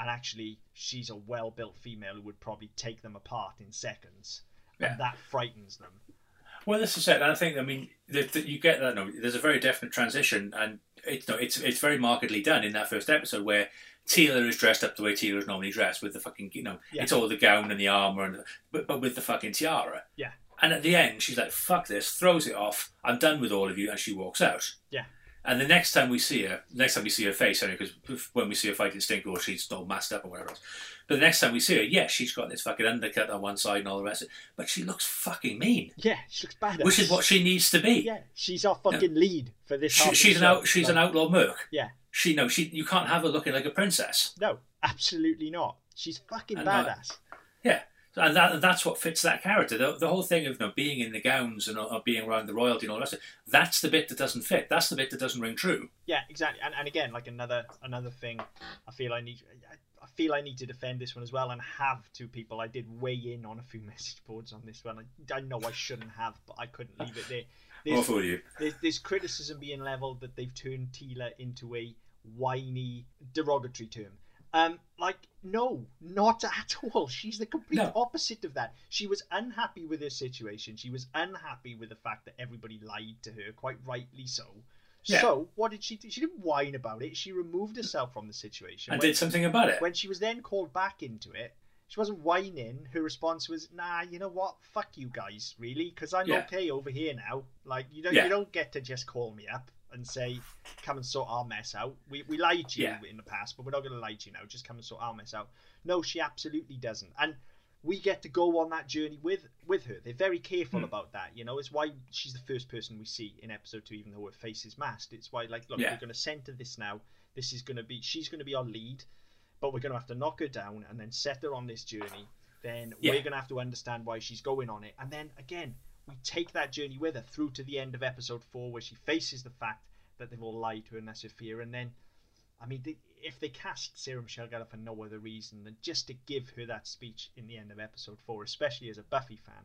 and actually, she's a well built female who would probably take them apart in seconds. Yeah. And that frightens them. Well, this is it. And I think, I mean, that that you get that. No, there's a very definite transition, and it's no, it's it's very markedly done in that first episode where Teela is dressed up the way Teela is normally dressed with the fucking, you know, Yeah. it's all the gown and the armor, and but, but with the fucking tiara. Yeah. And at the end, she's like, "Fuck this!" throws it off. I'm done with all of you, and she walks out. Yeah. And the next time we see her, next time we see her face, only because when we see her fighting Stinkor, she's all masked up or whatever else. But the next time we see her, yeah, she's got this fucking undercut on one side and all the rest of it. But she looks fucking mean, Yeah, she looks badass. which is what she needs to be. Yeah, she's our fucking lead for this. She, she's an show. out, she's Like, an outlaw merc. Yeah. She no, she you can't have her looking like a princess. No, absolutely not. She's fucking And, uh, badass. Yeah, and that that's what fits that character. The, the whole thing of you know, being in the gowns and uh, being around the royalty and all the rest of it. That's the bit that doesn't fit. That's the bit that doesn't ring true. Yeah, exactly. And, and again, like another another thing, I feel I need. I, feel I need to defend this one as well, and have to people. I did weigh in on a few message boards on this one. I, I know I shouldn't have, but I couldn't leave it there. More There's, for you. there's, there's criticism being leveled that they've turned Teela into a whiny, derogatory term. Um, like no, not at all. She's the complete No. opposite of that. She was unhappy with her situation. She was unhappy with the fact that everybody lied to her, quite rightly so. Yeah. So what did she do? She didn't whine about it. She removed herself from the situation. And When- did something about it. when she was then called back into it, she wasn't whining. Her response was, "Nah, you know what? Fuck you guys, really, because I'm Yeah. okay over here now. Like you don't, Yeah. you don't get to just call me up and say, come and sort our mess out. We we lied to you Yeah. in the past, but we're not going to lie to you now. Just come and sort our mess out. No, she absolutely doesn't, and we get to go on that journey with with her. They're very careful Hmm. about that. You know, it's why she's the first person we see in episode two, even though her face is masked. It's why, like, look, Yeah. we're going to center this now. This is going to be, she's going to be our lead but we're going to have to knock her down and then set her on this journey. Then Yeah. we're going to have to understand why she's going on it. And then again, we take that journey with her through to the end of episode four, where she faces the fact that they've all lied to her and that's her fear. And then I mean, they, if they cast Sarah Michelle Gellar for no other reason than just to give her that speech in the end of episode four, especially as a Buffy fan,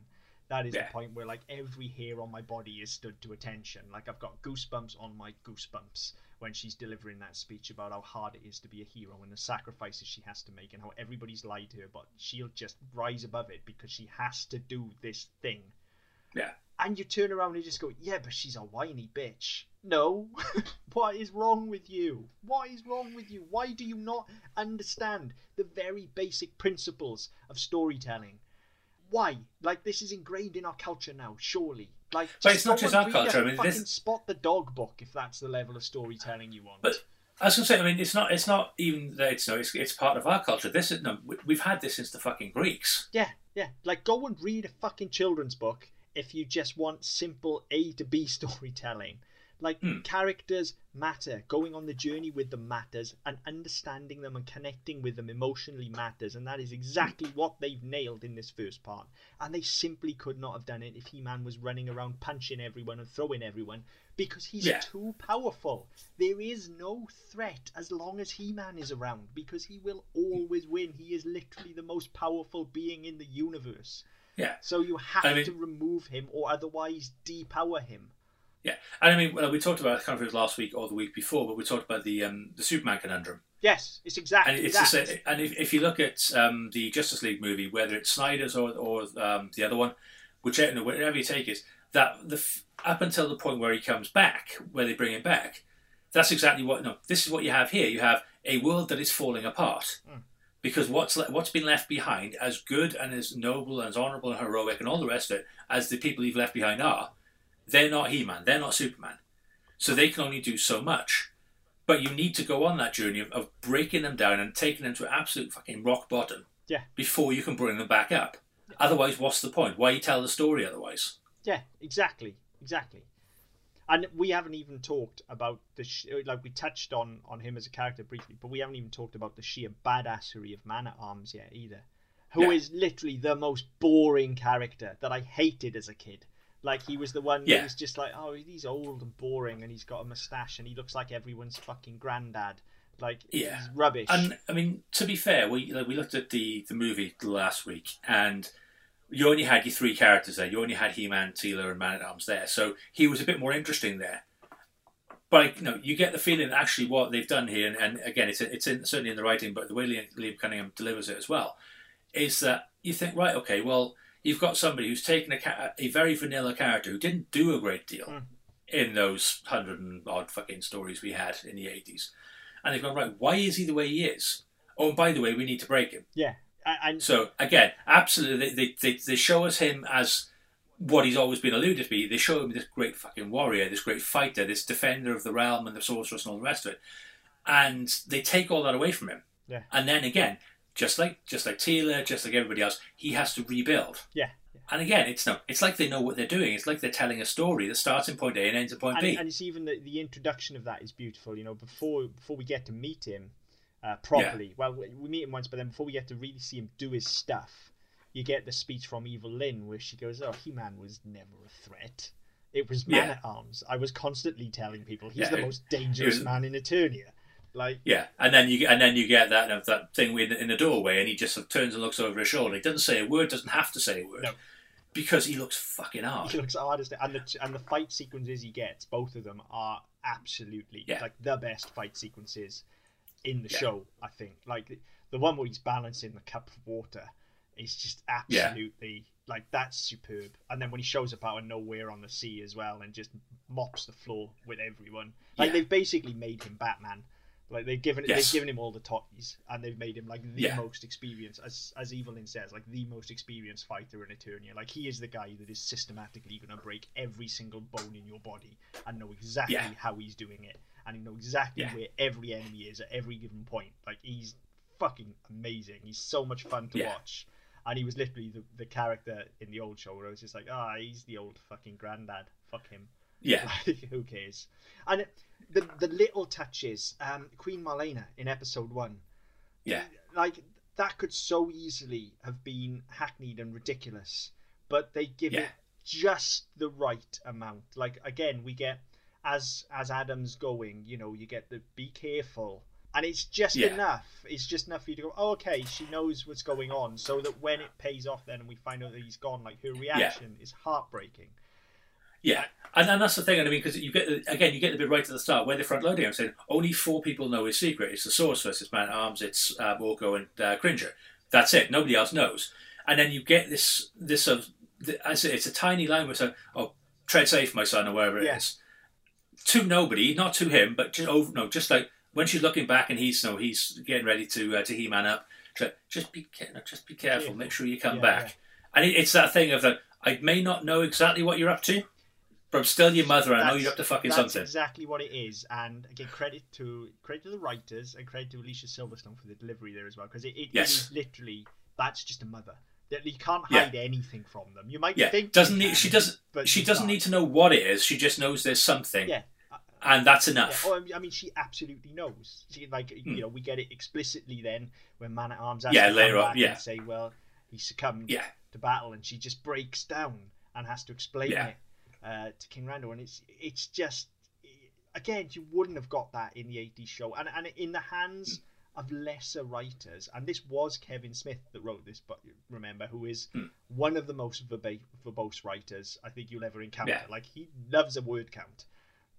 that is Yeah. the point where like every hair on my body is stood to attention. Like I've got goosebumps on my goosebumps when she's delivering that speech about how hard it is to be a hero and the sacrifices she has to make and how everybody's lied to her, but she'll just rise above it because she has to do this thing. Yeah. And you turn around and you just go, yeah, but she's a whiny bitch. No. what is wrong with you? What is wrong with you? Why do you not understand the very basic principles of storytelling? Why? Like this is ingrained in our culture now, surely. Like, But it's not just our culture, I mean, this- spot the dog book if that's the level of storytelling you want. But- as I was to say, I mean, it's not, it's not even that it's no, it's, it's part of our culture. This is no, we- we've had this since the fucking Greeks. Yeah, yeah. Like, go and read a fucking children's book if you just want simple A to B storytelling. Like, Hmm. characters matter. Going on the journey with them matters, and understanding them and connecting with them emotionally matters. And that is exactly what they've nailed in this first part. And they simply could not have done it if He Man was running around punching everyone and throwing everyone because he's Yeah. too powerful. There is no threat as long as He Man is around because he will always win. He is literally the most powerful being in the universe. Yeah. So you have I mean- to remove him or otherwise depower him. Yeah, and I mean, well, we talked about I can't remember if it was last week or the week before, but we talked about the um, the Superman conundrum, Yes, it's exactly and it's that. the same, and if, if you look at um, the Justice League movie, whether it's Snyder's or or um, the other one, whichever no, whatever you take it, that the up until the point where he comes back, where they bring him back, that's exactly what. No, this is what you have here. You have a world that is falling apart. Mm. Because what's le- what's been left behind, as good and as noble and as honourable and heroic and all the rest of it, as the people you've left behind are, they're not He-Man, they're not Superman. So they can only do so much. But you need to go on that journey of, of breaking them down and taking them to absolute fucking rock bottom Yeah. before you can bring them back up. Otherwise, what's the point? Why you tell the story otherwise? Yeah, exactly, exactly. And we haven't even talked about the sh- like we touched on on him as a character briefly, but we haven't even talked about the sheer badassery of Man at Arms yet either. Who is Yeah. literally the most boring character that I hated as a kid. Like he was the one Yeah. who was just like, oh, he's old and boring, and he's got a mustache, and he looks like everyone's fucking granddad. Like Yeah. he's rubbish. And I mean, to be fair, we like, we looked at the the movie last week, and you only had your three characters there. You only had He-Man, Teela, and Man at Arms there, so he was a bit more interesting there. But you know, you get the feeling that actually what they've done here, and, and again, it's it's in, certainly in the writing, but the way Liam, Liam Cunningham delivers it as well, is that you think, right, okay, well, you've got somebody who's taken a a very vanilla character who didn't do a great deal Mm. in those hundred and odd fucking stories we had in the eighties, and they've gone right. Why is he the way he is? Oh, and by the way, we need to break him. yeah, A- and So again, absolutely, they, they, they show us him as what he's always been alluded to be. They show him this great fucking warrior, this great fighter, this defender of the realm and the sorceress and all the rest of it, and they take all that away from him. Yeah. And then again, just like just like Teela, just like everybody else, he has to rebuild. yeah. And again, it's no, it's like they know what they're doing. It's like they're telling a story that starts in point A and ends in point and, B. and it's even the, the introduction of that is beautiful. You know, before before we get to meet him uh, properly, well, we, meet him once, but then before we get to really see him do his stuff, you get the speech from Evil Lynn where she goes, "Oh, He Man was never a threat. It was Man Yeah. at Arms. I was constantly telling people he's Yeah, the it- most dangerous was- man in Eternia." Like, Yeah, and then you get- and then you get that that thing in, in the doorway, and he just sort of turns and looks over his shoulder. He doesn't say a word, doesn't have to say a word, No. because he looks fucking hard. he looks hard as and the and the fight sequences he gets, both of them are absolutely Yeah. like the best fight sequences in the Yeah. show. I think like the, the one where he's balancing the cup of water is just Yeah. absolutely like that's superb. And then when he shows up out of nowhere on the sea as well and just mops the floor with everyone, like Yeah. they've basically made him Batman. Like they've given Yes. they've given him all the totties and they've made him like the Yeah. most experienced, as as Evil Lynn says, like the most experienced fighter in Eternia. Like he is the guy that is systematically going to break every single bone in your body and know exactly Yeah. how he's doing it and he know exactly Yeah. where every enemy is at every given point. Like he's fucking amazing. He's so much fun to Yeah. watch. And he was literally the, the character in the old show where I was just like, ah, he's the old fucking granddad. Fuck him. Yeah, Like, who cares? And the the little touches, um, Queen Marlena in episode one, yeah, like that could so easily have been hackneyed and ridiculous, but they give Yeah. it just the right amount. Like again, we get as as Adam's going, you know, you get the be careful, and it's just Yeah. enough. It's just enough for you to go, oh, okay, she knows what's going on, so that when it pays off, then and we find out that he's gone, like her reaction is heartbreaking. Yeah, and, and that's the thing. I mean, because you get the, again, you get the bit right at the start where they're front loading. I'm saying only four people know his secret. It's the Sorceress, it's Man Arms, it's uh, Orko and uh, Cringer. That's it. Nobody else knows. And then you get this this of the, I say it's a tiny line where it's like, "Oh, tread safe, my son," or wherever it is. Yeah. To nobody, not to him, but just over, no, just like when she's looking back and he's no, he's getting ready to uh, to he man up. she's like, Just be just be careful. Careful. Make sure you come Yeah, back. yeah. And it, it's that thing of that I may not know exactly what you're up to, but I'm still your mother. and I know you're up to fucking That's something. exactly what it is, and again, credit to credit to the writers and credit to Alicia Silverstone for the delivery there as well, because it, it, Yes. it is literally that's just a mother. That you can't Yeah. hide anything from them. You might Yeah, think doesn't need. She doesn't. but She doesn't can't. need to know what it is. She just knows there's something, Yeah. and that's Yeah, enough. oh, I mean- I mean, she absolutely knows. She like Hmm. you know we get it explicitly then when Man at Arms has Yeah, to later on, yeah. and say, well, he succumbed Yeah. to battle, and she just breaks down and has to explain Yeah. it uh, to King Randor, and it's it's just again you wouldn't have got that in the 80s show, and and in the hands of lesser writers, and this was Kevin Smith that wrote this, but remember who is Hmm. one of the most verba- verbose writers I think you'll ever encounter. Yeah. Like he loves a word count,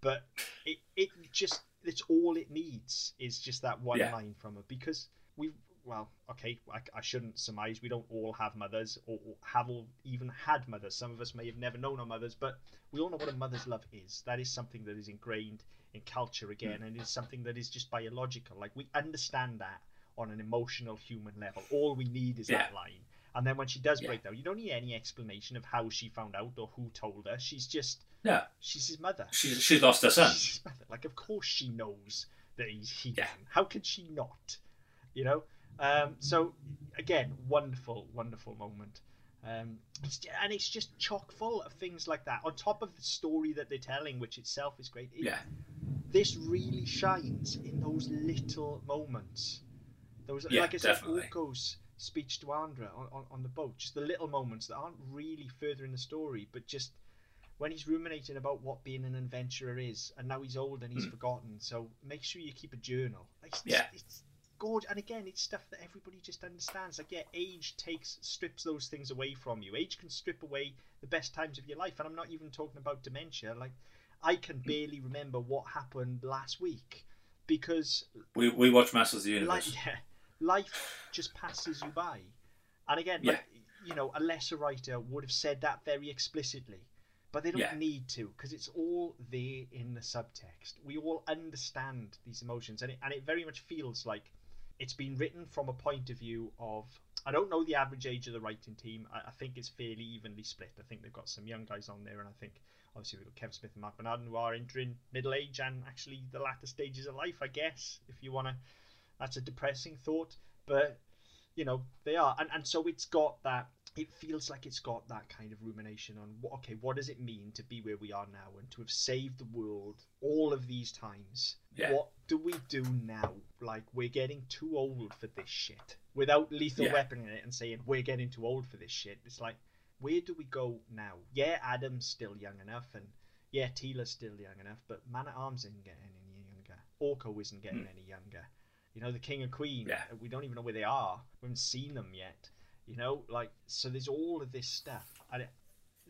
but it it just it's all it needs is just that one Yeah. line from her because we well okay I, I shouldn't surmise we don't all have mothers or, or have all even had mothers some of us may have never known our mothers but we all know what a mother's love is that is something that is ingrained in culture again Hmm. and it's something that is just biological like we understand that on an emotional human level all we need is that line and then when she does Yeah. break down you don't need any explanation of how she found out or who told her she's just yeah. she's his mother she's she's lost her son. She's his mother. Like, of course she knows that he's he. Yeah. How could she not? You know. Um, so again, wonderful, wonderful moment. Um, it's, and it's just chock full of things like that. On top of the story that they're telling, which itself is great. It, Yeah, This really shines in those little moments. Those, Yeah, like I said, definitely. Orko's speech to Andra on, on, on the boat. Just the little moments that aren't really further in the story, but just when he's ruminating about what being an adventurer is, and now he's old and he's hmm. forgotten. So make sure you keep a journal. Like, it's. Yeah. it's gorgeous. And again, it's stuff that everybody just understands. Like, yeah, age takes strips those things away from you. Age can strip away the best times of your life, and I'm not even talking about dementia. Like, I can barely remember what happened last week because we we watch Masters of the Universe. life, yeah, life just passes you by. And again, Yeah. like, you know, a lesser writer would have said that very explicitly, but they don't Yeah. need to because it's all there in the subtext. We all understand these emotions, and it, and it very much feels like it's been written from a point of view of. I don't know the average age of the writing team. I, I think it's fairly evenly split. I think they've got some young guys on there, and I think obviously we've got Kevin Smith and Marc Bernardin who are entering middle age and actually the latter stages of life, I guess, if you want to that's a depressing thought but you know they are and, and so it's got that it feels like it's got that kind of rumination on what okay what does it mean to be where we are now and to have saved the world all of these times Yeah. what do we do now like we're getting too old for this shit without lethal Yeah. weapon in it and saying we're getting too old for this shit it's like where do we go now yeah adam's still young enough and yeah Teela's still young enough but man at arms isn't getting any younger orko isn't getting hmm. any younger you know, the king and queen. Yeah. We don't even know where they are. We haven't seen them yet. You know, like so. There's all of this stuff, and it,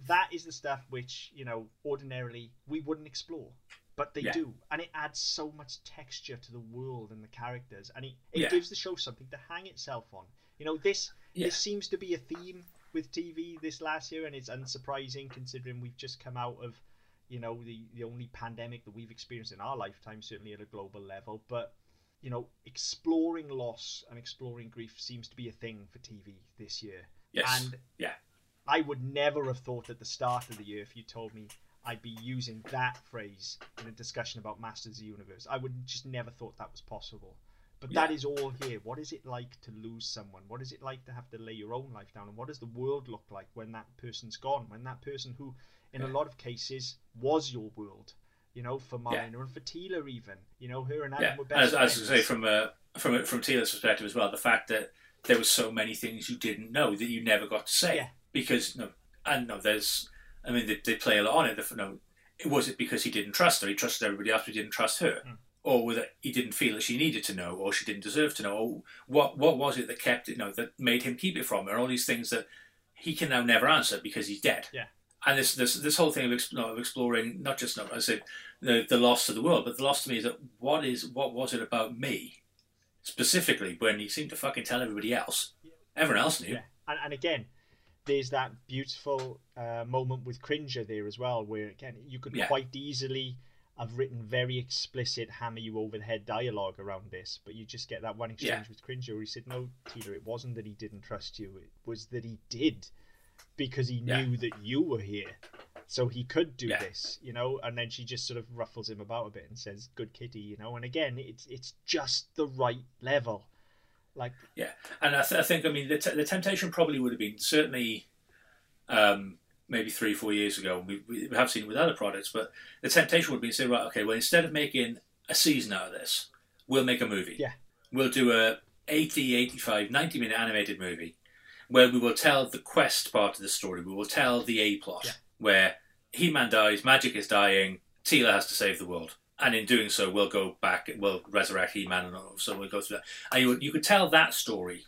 that is the stuff which you know ordinarily we wouldn't explore, but they Yeah. do, and it adds so much texture to the world and the characters, and it, it Yeah. gives the show something to hang itself on. You know, this this seems to be a theme with TV this last year, and it's unsurprising considering we've just come out of you know the the only pandemic that we've experienced in our lifetime, certainly at a global level, but you know, exploring loss and exploring grief seems to be a thing for TV this year. Yes. And yeah. I would never have thought at the start of the year if you told me I'd be using that phrase in a discussion about Masters of the Universe. I would just never thought that was possible. But that Yeah. is all here. What is it like to lose someone? What is it like to have to lay your own life down? And what does the world look like when that person's gone? When that person who, in a lot of cases, was your world, you know, for Yeah. And for Teela even, you know, her and Adam Yeah, were best as, as I say from uh, from from Teela's perspective as well, the fact that there were so many things you didn't know that you never got to say Yeah. because no, and no, there's, I mean, they, they play a lot on it. The, no, was it because he didn't trust her? He trusted everybody else, but he didn't trust her. Hmm. Or whether he didn't feel that she needed to know, or she didn't deserve to know, or what what was it that kept it, you know, that made him keep it from her, all these things that he can now never answer because he's dead. Yeah. And this this this whole thing of, of exploring not just no, I said the the loss to the world, but the loss to me is that what is what was it about me specifically when he seemed to fucking tell everybody else, everyone else knew. Yeah, and, and again, there's that beautiful uh, moment with Cringer there as well, where again you could Yeah. quite easily have written very explicit hammer you over the head dialogue around this, but you just get that one exchange Yeah. with Cringer where he said, "No, Teela, it wasn't that he didn't trust you; it was that he did, because he Yeah. knew that you were here." So he could do Yeah. this, you know, and then she just sort of ruffles him about a bit and says, "Good kitty," you know. And again, it's it's just the right level, like Yeah, and I, th- I think I mean the, t- the temptation probably would have been certainly um, maybe three four years ago. We, we have seen it with other products, but the temptation would be to say, right, okay, well instead of making a season out of this, we'll make a movie. Yeah. we'll do a 80, 85, 90 minute animated movie where we will tell the quest part of the story. We will tell the A plot Yeah. where He Man dies, magic is dying, Teela has to save the world. And in doing so, we'll go back, we'll resurrect He Man, and all, so we'll go through that. And you, you could tell that story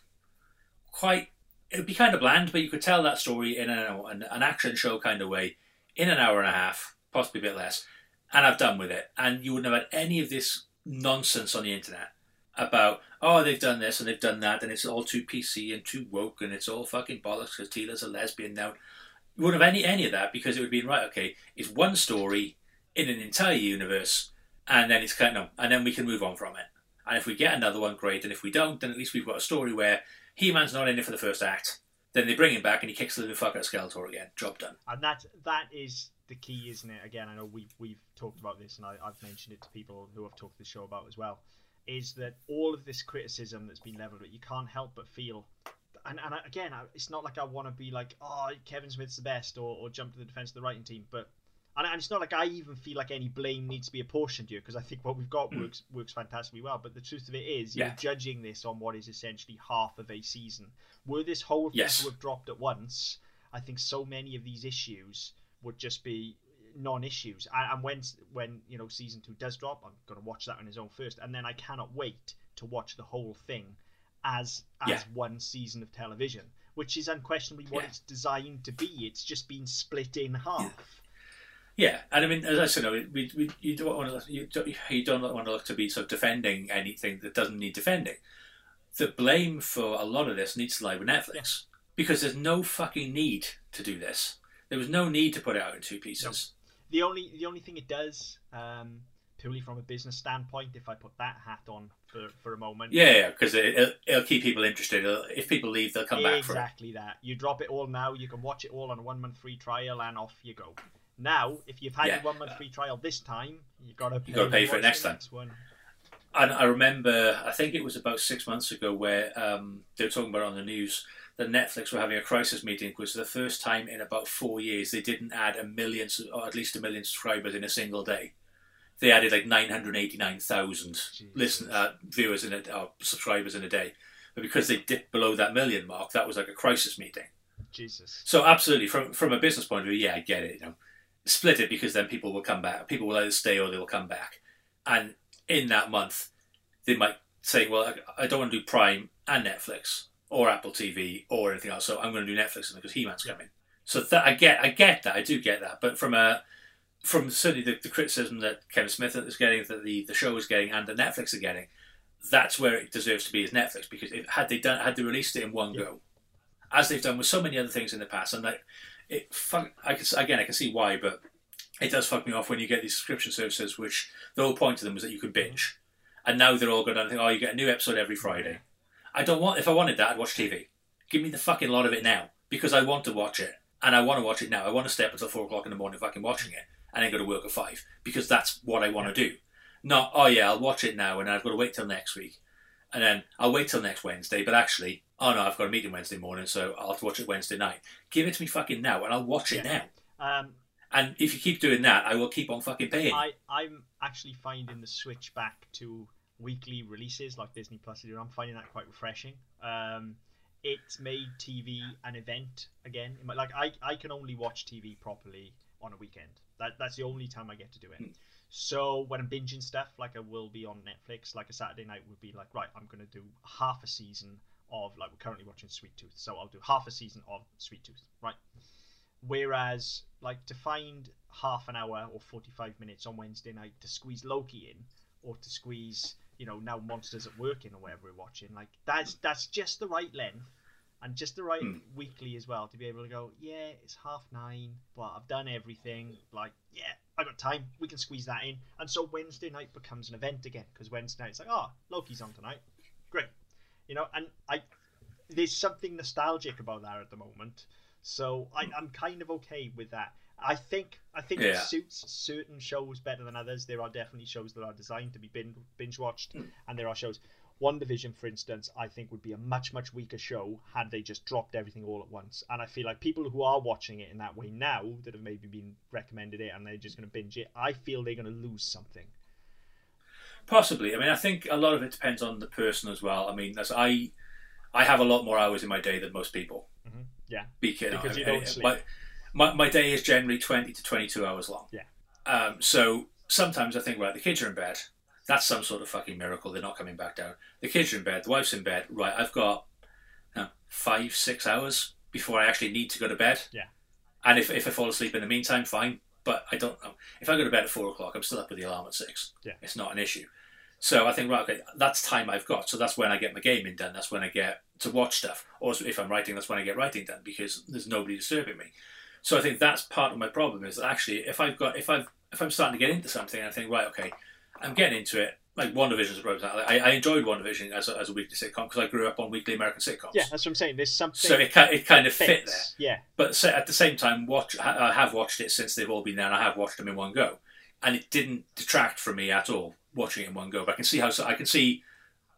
quite, it would be kind of bland, but you could tell that story in an, an, an action show kind of way in an hour and a half, possibly a bit less. And I've done with it. And you wouldn't have had any of this nonsense on the internet about, oh, they've done this and they've done that, and it's all too PC and too woke, and it's all fucking bollocks because Teela's a lesbian now. You wouldn't have any, any of that because it would be right, okay, it's one story in an entire universe, and then it's kind of, and then we can move on from it. And if we get another one, great. And if we don't, then at least we've got a story where He Man's not in it for the first act. Then they bring him back and he kicks the living fuck out of Skeletor again. Job done. and that that is the key, isn't it? Again, I know we've we've talked about this, and I, I've mentioned it to people who I've talked to the show about as well. Is that all of this criticism that's been leveled at you can't help but feel, and and again, it's not like I want to be like, oh, Kevin Smith's the best, or, or jump to the defense of the writing team, but. And and it's not like I even feel like any blame needs to be apportioned here because I think what we've got hmm. works works fantastically well. But the truth of it is, you're Yeah. judging this on what is essentially half of a season. Were this whole thing Yes. to have dropped at once, I think so many of these issues would just be non-issues. And, and when when you know season two does drop, I'm going to watch that on his own first, and then I cannot wait to watch the whole thing as as Yeah. one season of television, which is unquestionably what Yeah. it's designed to be. It's just been split in half. Yeah, and I mean, as I said, no, we, we, you don't want to you don't, you don't want to look to be sort of defending anything that doesn't need defending. The blame for a lot of this needs to lie with Netflix because there's no fucking need to do this. There was no need to put it out in two pieces. The only the only thing it does, um, purely from a business standpoint, if I put that hat on for, for a moment, Yeah, yeah, because it, it'll, it'll keep people interested. It'll, if people leave, they'll come back exactly that. You drop it all now, you can watch it all on a one month free trial, and off you go. Now, if you've had Yeah. your one month free trial this time, you gotta pay, gotta pay for it next time. next. And I remember, I think it was about six months ago, where um, they were talking about it on the news that Netflix were having a crisis meeting because for the first time in about four years they didn't add a million, or at least a million subscribers in a single day. They added like nine hundred eighty-nine thousand listen uh, viewers in a uh, subscribers in a day, but because they dipped below that million mark, that was like a crisis meeting. Jesus. So absolutely, from from a business point of view, yeah, I get it. You know, split it because then people will come back. People will either stay or they will come back. And in that month, they might say, "Well, I, don't want to do Prime and Netflix or Apple TV or anything else, so I'm going to do Netflix because He-Man's coming." So that I get, I get that, I do get that. But from a from certainly the, the criticism that Kevin Smith is getting, that the, the show is getting, and that Netflix are getting, that's where it deserves to be as Netflix. Because if, had they done, had they released it in one go, as they've done with so many other things in the past, and like it, fuck, I can, again, I can see why, but it does fuck me off when you get these subscription services, which the whole point of them was that you could binge, and now they're all going to think, oh, you get a new episode every Friday. I don't want. If I wanted that, I'd watch TV. Give me the fucking lot of it now because I want to watch it, and I want to watch it now. I want to stay up until four o'clock in the morning fucking watching it, and then go to work at five because that's what I want to do. Not, oh yeah, I'll watch it now, and I've got to wait till next week, and then I'll wait till next Wednesday. But actually, oh no, I've got a meeting Wednesday morning, so I'll have to watch it Wednesday night. Give it to me fucking now, and I'll watch it Yeah. now. Um, And if you keep doing that, I will keep on fucking paying. I I'm actually finding the switch back to weekly releases like Disney Plus do. I'm finding that quite refreshing. Um, it's made TV an event again. Like I, I can only watch TV properly on a weekend. That that's the only time I get to do it. Hmm. So when I'm binging stuff, like I will be on Netflix, like a Saturday night would be like, right, I'm gonna do half a season of like we're currently watching Sweet Tooth, so I'll do half a season of Sweet Tooth, right? Whereas like to find half an hour or 45 minutes on Wednesday night to squeeze Loki in, or to squeeze you know now Monsters at Work in or whatever we're watching, like that's that's just the right length and just the right Hmm. weekly as well to be able to go, yeah, it's half nine, but I've done everything. Like, yeah, I got time. We can squeeze that in. And so Wednesday night becomes an event again because Wednesday night's like, oh, Loki's on tonight, great, you know. And I, there's something nostalgic about that at the moment. So I, I'm kind of okay with that. I think I think it suits certain shows better than others. There are definitely shows that are designed to be binge watched, Hmm. and there are shows. WandaVision, for instance, I think would be a much much weaker show had they just dropped everything all at once. And I feel like people who are watching it in that way now, that have maybe been recommended it and they're just going to binge it, I feel they're going to lose something. Possibly. I mean, I think a lot of it depends on the person as well. I mean, as I, I have a lot more hours in my day than most people. Yeah, Because, Because you don't sleep. My, my, my day is generally 20 to 22 hours long. Yeah. Um, so sometimes I think, right, the kids are in bed. That's some sort of fucking miracle. They're not coming back down. The kids are in bed. The wife's in bed. Right, I've got you know, five, six hours before I actually need to go to bed. Yeah. And if, if I fall asleep in the meantime, fine. But I don't know. If I go to bed at four o'clock, I'm still up with the alarm at six. Yeah. It's not an issue. So I think, right, okay, that's time I've got. So that's when I get my gaming done. That's when I get to watch stuff. Or if I'm writing, that's when I get writing done because there's nobody disturbing me. So I think that's part of my problem is that actually, if I've got, if I've, if I'm starting to get into something, I think, right, okay, I'm getting into it. Like WandaVision, for example, I, I enjoyed WandaVision as a, as a weekly sitcom because I grew up on weekly American sitcoms. yeah, that's what I'm saying. There's something. So it, ki- it kind of fit there fits. Yeah, but at the same time, watch I I have watched it since they've all been there, and I have watched them in one go, and it didn't detract from me at all watching it in one go. But I can see how so I can see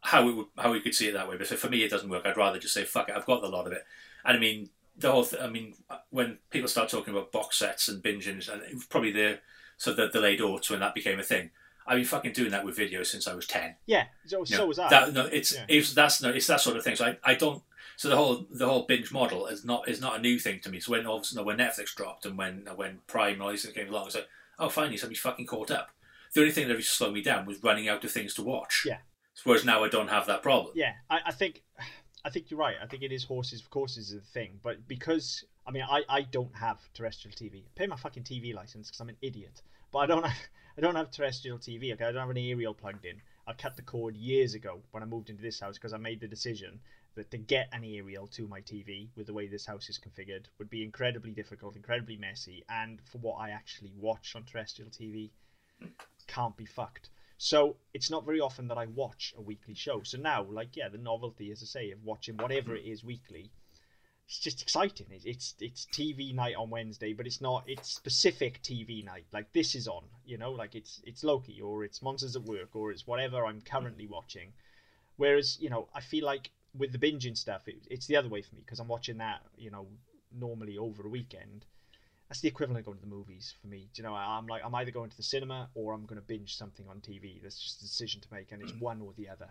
how it would how we could see it that way. But so for me, it doesn't work. I'd rather just say fuck it. I've got the lot of it, and I mean the whole. Th- I mean when people start talking about box sets and binging, and it was probably the so the delayed aughts when that became a thing. I've been fucking doing that with videos since I was ten. yeah. So, You so was I. That, no, it's Yeah. it's that's no, it's that sort of thing. So I, I don't. So the whole the whole binge model is not is not a new thing to me. So when all of a sudden when Netflix dropped and when when Prime and all these things came along, it's like oh finally somebody's fucking caught up. The only thing that used to slow me down was running out of things to watch. Yeah. Whereas now I don't have that problem. Yeah, I, I think I think you're right. I think it is horses for courses is the thing, but because I mean I, I don't have terrestrial TV. I pay my fucking TV license because I'm an idiot, but I don't have, I don't have terrestrial TV. Okay, I don't have an aerial plugged in. I cut the cord years ago when I moved into this house because I made the decision that to get an aerial to my TV with the way this house is configured would be incredibly difficult, incredibly messy, and for what I actually watch on terrestrial TV, can't be fucked. So it's not very often that I watch a weekly show. So now, like, yeah, the novelty, as I say, of watching whatever it is weekly, it's just exciting. It's it's, it's TV night on Wednesday, but it's not. It's specific TV night. Like this is on, you know, like it's it's Loki or it's Monsters at Work or it's whatever I'm currently mm. watching. Whereas, you know, I feel like with the binging stuff, it, it's the other way for me because I'm watching that, you know, normally over a weekend. That's the equivalent of going to the movies for me. Do you know? I- I'm like, I'm either going to the cinema or I'm going to binge something on TV. That's just a decision to make, and it's mm. one or the other.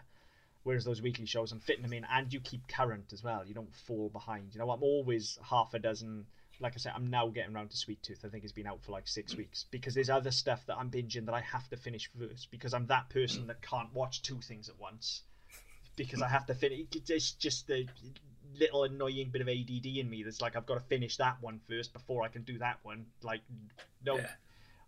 Whereas those weekly shows, I'm fitting them in, and you keep current as well. You don't fall behind. You know, I'm always half a dozen. Like I said, I'm now getting around to Sweet Tooth. I think it's been out for like six weeks because there's other stuff that I'm binging that I have to finish first because I'm that person that can't watch two things at once because I have to finish. It's just the little annoying bit of ADD in me that's like I've got to finish that one first before I can do that one. Like, no. Yeah.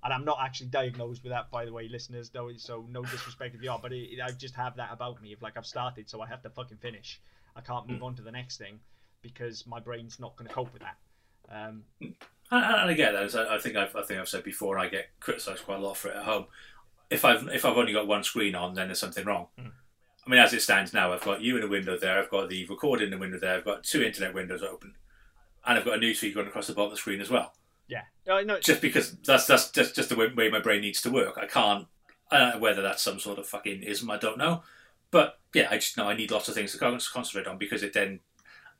And I'm not actually diagnosed with that, by the way, listeners. Though, so no disrespect if you are, but it, I just have that about me. If like I've started, so I have to fucking finish. I can't move on to the next thing because my brain's not going to cope with that. Um, And, and I get that. I, I think I've, I think I've said before, and I get criticised quite a lot for it at home. If I've if I've only got one screen on, then there's something wrong. Mhm. I mean, as it stands now, I've got you in a window there. I've got the recording in the window there. I've got two internet windows open, and I've got a newsfeed going across the bottom of the screen as well. Yeah, no, no, Just because that's that's just just the way, way my brain needs to work. I can't. I don't know whether that's some sort of fucking ism. I don't know, but yeah, I just know I need lots of things to concentrate on because it then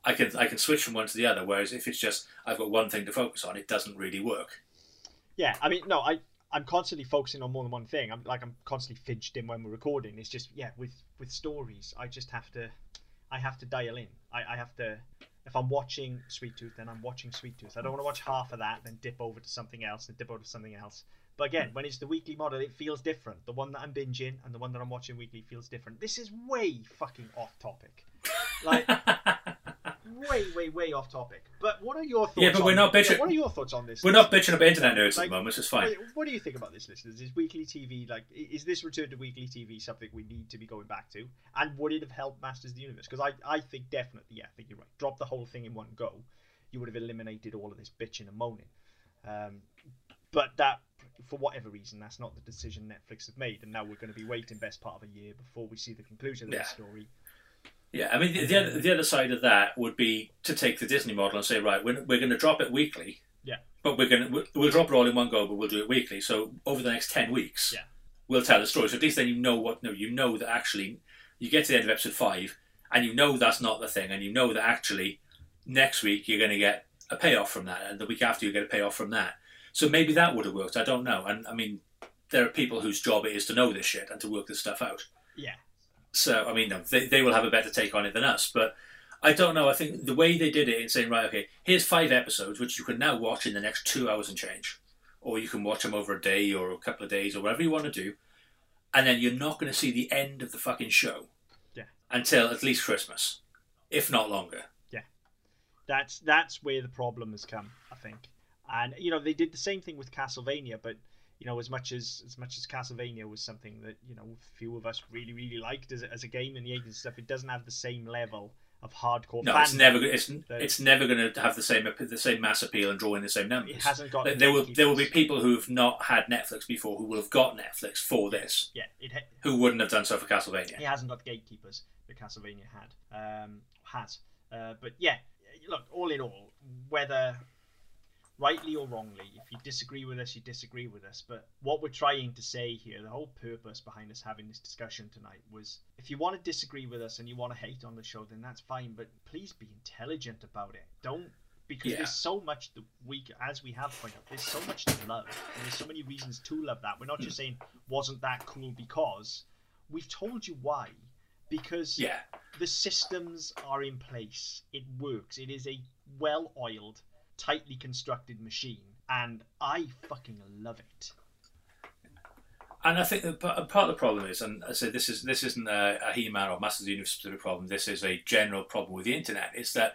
I can I can switch from one to the other. Whereas if it's just I've got one thing to focus on, it doesn't really work. Yeah, I mean, no, I I'm constantly focusing on more than one thing. I'm like I'm constantly fidgeting when we're recording. It's just yeah, with with stories, I just have to, I have to dial in. I, I have to. If I'm watching Sweet Tooth, then I'm watching Sweet Tooth. I don't want to watch half of that, then dip over to something else, and dip over to something else. But again, when it's the weekly model, it feels different. The one that I'm binging and the one that I'm watching weekly feels different. This is way fucking off topic. Like, way, way, way off topic. But what are your thoughts? Yeah, but we're on- not bitching- what are your thoughts on this? We're not bitching about internet nerds Like, at the moment, it's fine. What, what do you think about this, listeners? Is weekly TV like is this return to weekly TV something we need to be going back to? And would it have helped Masters of the Universe? Because I, I think definitely, yeah, I think you're right. Drop the whole thing in one go, you would have eliminated all of this bitching and moaning. Um, but that, for whatever reason, that's not the decision Netflix have made, and now we're going to be waiting best part of a year before we see the conclusion of Yeah. this story. Yeah, I mean, the, the, other, the other side of that would be to take the Disney model and say, right, we're, we're going to drop it weekly. Yeah. But we're going to we'll, drop it all in one go, but we'll do it weekly. So over the next ten weeks, Yeah. we'll tell the story. So at least then you know what. No, you know that actually you get to the end of episode five, and you know that's not the thing, and you know that actually next week you're going to get a payoff from that, and the week after you get a payoff from that. So maybe that would have worked. I don't know. And I mean, there are people whose job it is to know this shit and to work this stuff out. Yeah. So I mean, they, they will have a better take on it than us. But I don't know. I think the way they did it in saying, right, okay, here's five episodes which you can now watch in the next two hours and change, or you can watch them over a day or a couple of days or whatever you want to do, and then you're not going to see the end of the fucking show, Yeah. until at least Christmas, if not longer. Yeah. That's that's where the problem has come, I think. And you know they did the same thing with Castlevania, but you know as much as as much as Castlevania was something that you know few of us really really liked as a, as a game in the eighties and stuff, it doesn't have the same level of hardcore. No, it's never. It's that- it's never going to have the same the same mass appeal and draw in the same numbers. It hasn't got. There- will there will be people who've not had Netflix before who will have got Netflix for this, Yeah, it ha- who wouldn't have done so for Castlevania. it hasn't got the gatekeepers that Castlevania had um, has. Uh, but yeah, look, all in all, whether rightly or wrongly, if you disagree with us, you disagree with us. But what we're trying to say here, the whole purpose behind us having this discussion tonight was if you want to disagree with us and you want to hate on the show, then that's fine. But please be intelligent about it. Don't. Because Yeah. there's so much that we, as we have pointed out, there's so much to love, and there's so many reasons to love that. We're not just hmm. saying wasn't that cool because we've told you why. Because Yeah, the systems are in place. It works. It is a well oiled, tightly constructed machine. And I fucking love it. and I think that part of the problem is, and I say this is this isn't a, a He-Man or Masters of the Universe specific problem. This is a general problem with the internet. Is that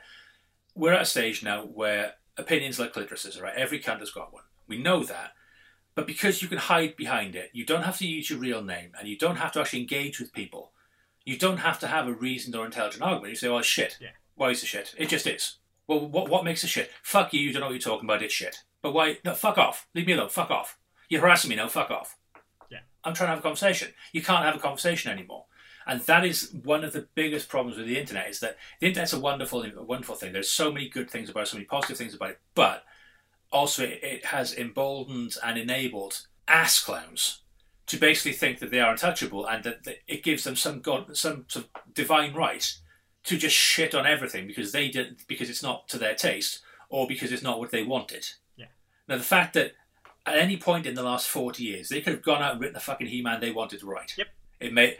we're at a stage now where opinions like clitorises, right? Every cunt has got one. We know that. But because you can hide behind it, you don't have to use your real name and you don't have to actually engage with people. You don't have to have a reasoned or intelligent argument. You say, oh, shit. Yeah. Why is it shit? It just is. Well, what, what makes it shit? Fuck you, you don't know what you're talking about, it's shit. But why? No, fuck off. Leave me alone, fuck off. You're harassing me now, fuck off. Yeah. I'm trying to have a conversation. You can't have a conversation anymore. And that is one of the biggest problems with the internet is that the internet's a wonderful, a wonderful thing. There's so many good things about it, so many positive things about it, but also it, it has emboldened and enabled ass clowns to basically think that they are untouchable and that, that it gives them some god, some sort of divine right to just shit on everything because they did because it's not to their taste or because it's not what they wanted. Yeah. Now the fact that at any point in the last forty years they could have gone out and written the fucking He-Man they wanted to write. Yep. It may.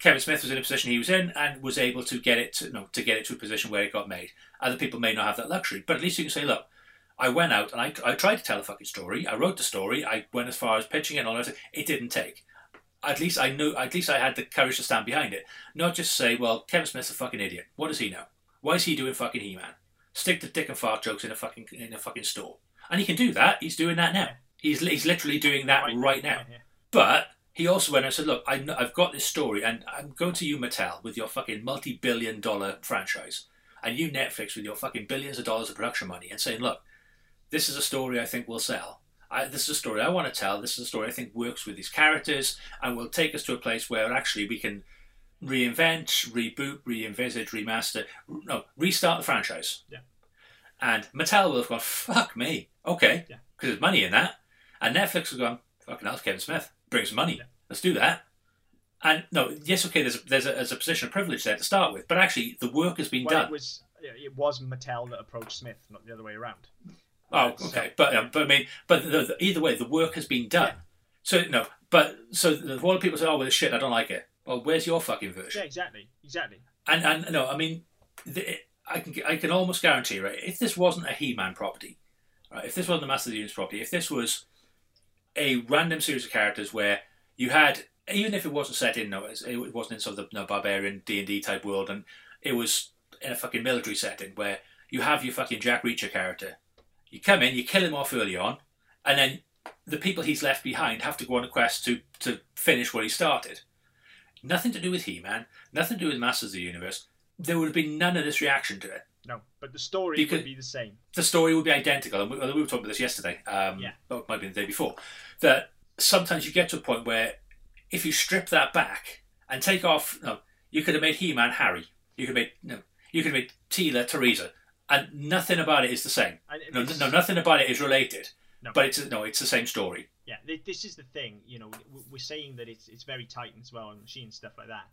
Kevin Smith was in a position he was in and was able to get it to, no, to get it to a position where it got made. Other people may not have that luxury, but at least you can say, look, I went out and I, I tried to tell a fucking story. I wrote the story. I went as far as pitching it and all that. It didn't take. At least I knew. At least I had the courage to stand behind it, not just say, "Well, Kevin Smith's a fucking idiot. What does he know? Why is he doing fucking He-Man? Stick the dick and fart jokes in a fucking in a fucking store." And he can do that. He's doing that now. He's he's literally doing that right, now. here. But he also went and said, "Look, I know, I've got this story, and I'm going to you, Mattel, with your fucking multi-billion-dollar franchise, and you, Netflix, with your fucking billions of dollars of production money, and saying, look, this is a story I think will sell. I, this is a story I want to tell. This is a story I think works with these characters, and will take us to a place where actually we can reinvent, reboot, re-envisage, remaster, no, restart the franchise. Yeah. And Mattel will have gone, fuck me, okay, Yeah. because there's money in that, and Netflix will go, fucking hell, Kevin Smith, bring some money, Yeah. let's do that. And no, yes, okay, there's a, there's, a, there's a position of privilege there to start with, but actually the work has been Well, done. it was it was Mattel that approached Smith, not the other way around. Oh, So- okay, but um, but I mean, but the, the, either way, the work has been done. Yeah. So no, but so the, all the people say, "Oh, well, shit, I don't like it." Well, where's your fucking version? Yeah, exactly, exactly. And and no, I mean, the, I can I can almost guarantee, right? If this wasn't a He-Man property, right? If this wasn't a Master of the Universe property, if this was a random series of characters where you had, even if it wasn't set in, no, it wasn't in sort of the barbarian D and D type world, and it was in a fucking military setting where you have your fucking Jack Reacher character. You come in, you kill him off early on, and then the people he's left behind have to go on a quest to to finish what he started. Nothing to do with He-Man, nothing to do with Masters of the Universe. There would have been none of this reaction to it. No, but the story Because- would be the same. the story would be identical. And we, we were talking about this yesterday. Um, Yeah. oh, it might be the day before. That sometimes you get to a point where if you strip that back and take off, no, you could have made He-Man Harry. You could have made no, you could have made Teela Teresa, and nothing about it is the same. No, no, nothing about it is related. No. But it's no, it's the same story. Yeah, this is the thing. You know, we're saying that it's it's very tight as well and machine stuff like that.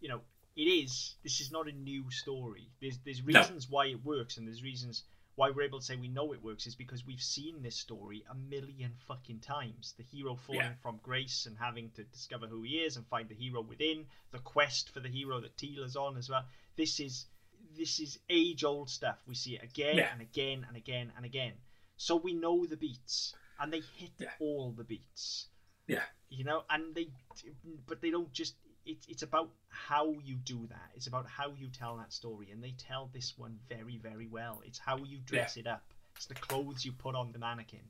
You know, it is. This is not a new story. There's there's No. reasons why it works, and there's reasons why we're able to say we know it works is because we've seen this story a million fucking times. The hero falling Yeah. from grace and having to discover who he is and find the hero within. The quest for the hero that Teela's on as well. This is this is age old stuff. We see it again Yeah. and again and again and again. So we know the beats, and they hit Yeah. all the beats. Yeah. You know, and they, but they don't just. It's it's about how you do that. It's about how you tell that story, and they tell this one very very well. It's how you dress it up. It's the clothes you put on the mannequin,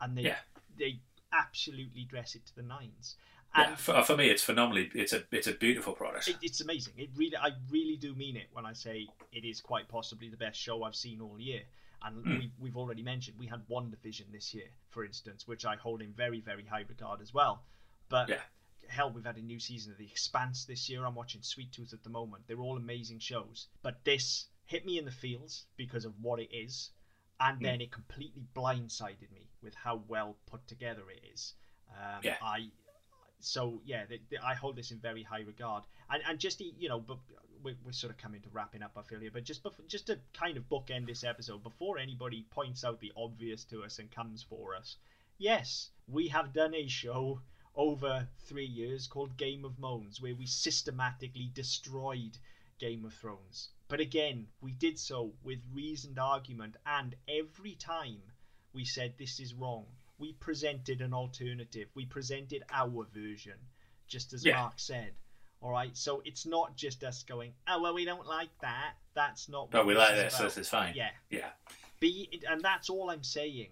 and they Yeah. they absolutely dress it to the nines. And yeah, for, for me, it's phenomenally. It's a it's a beautiful product. it, it's amazing. It really, I really do mean it when I say it is quite possibly the best show I've seen all year. And Mm. we, we've already mentioned we had WandaVision this year, for instance, which I hold in very, very high regard as well. But Yeah. hell, we've had a new season of The Expanse this year. I'm watching Sweet Tooth at the moment. They're all amazing shows. But this hit me in the feels because of what it is, and Mm. then it completely blindsided me with how well put together it is. Um, Yeah. I so yeah, I hold this in very high regard, and and just you know, but we're, we're sort of coming to wrapping up, I feel here, but just before, just to kind of bookend this episode before anybody points out the obvious to us and comes for us. Yes, we have done a show over three years called Game of Moans, where we systematically destroyed Game of Thrones. But again, we did so with reasoned argument, and every time we said this is wrong, we presented an alternative. We presented our version, just as Yeah. Mark said. All right, so it's not just us going, oh well, we don't like that. That's not. What we like is this. about." This is fine. Yeah, Yeah. be and that's all I'm saying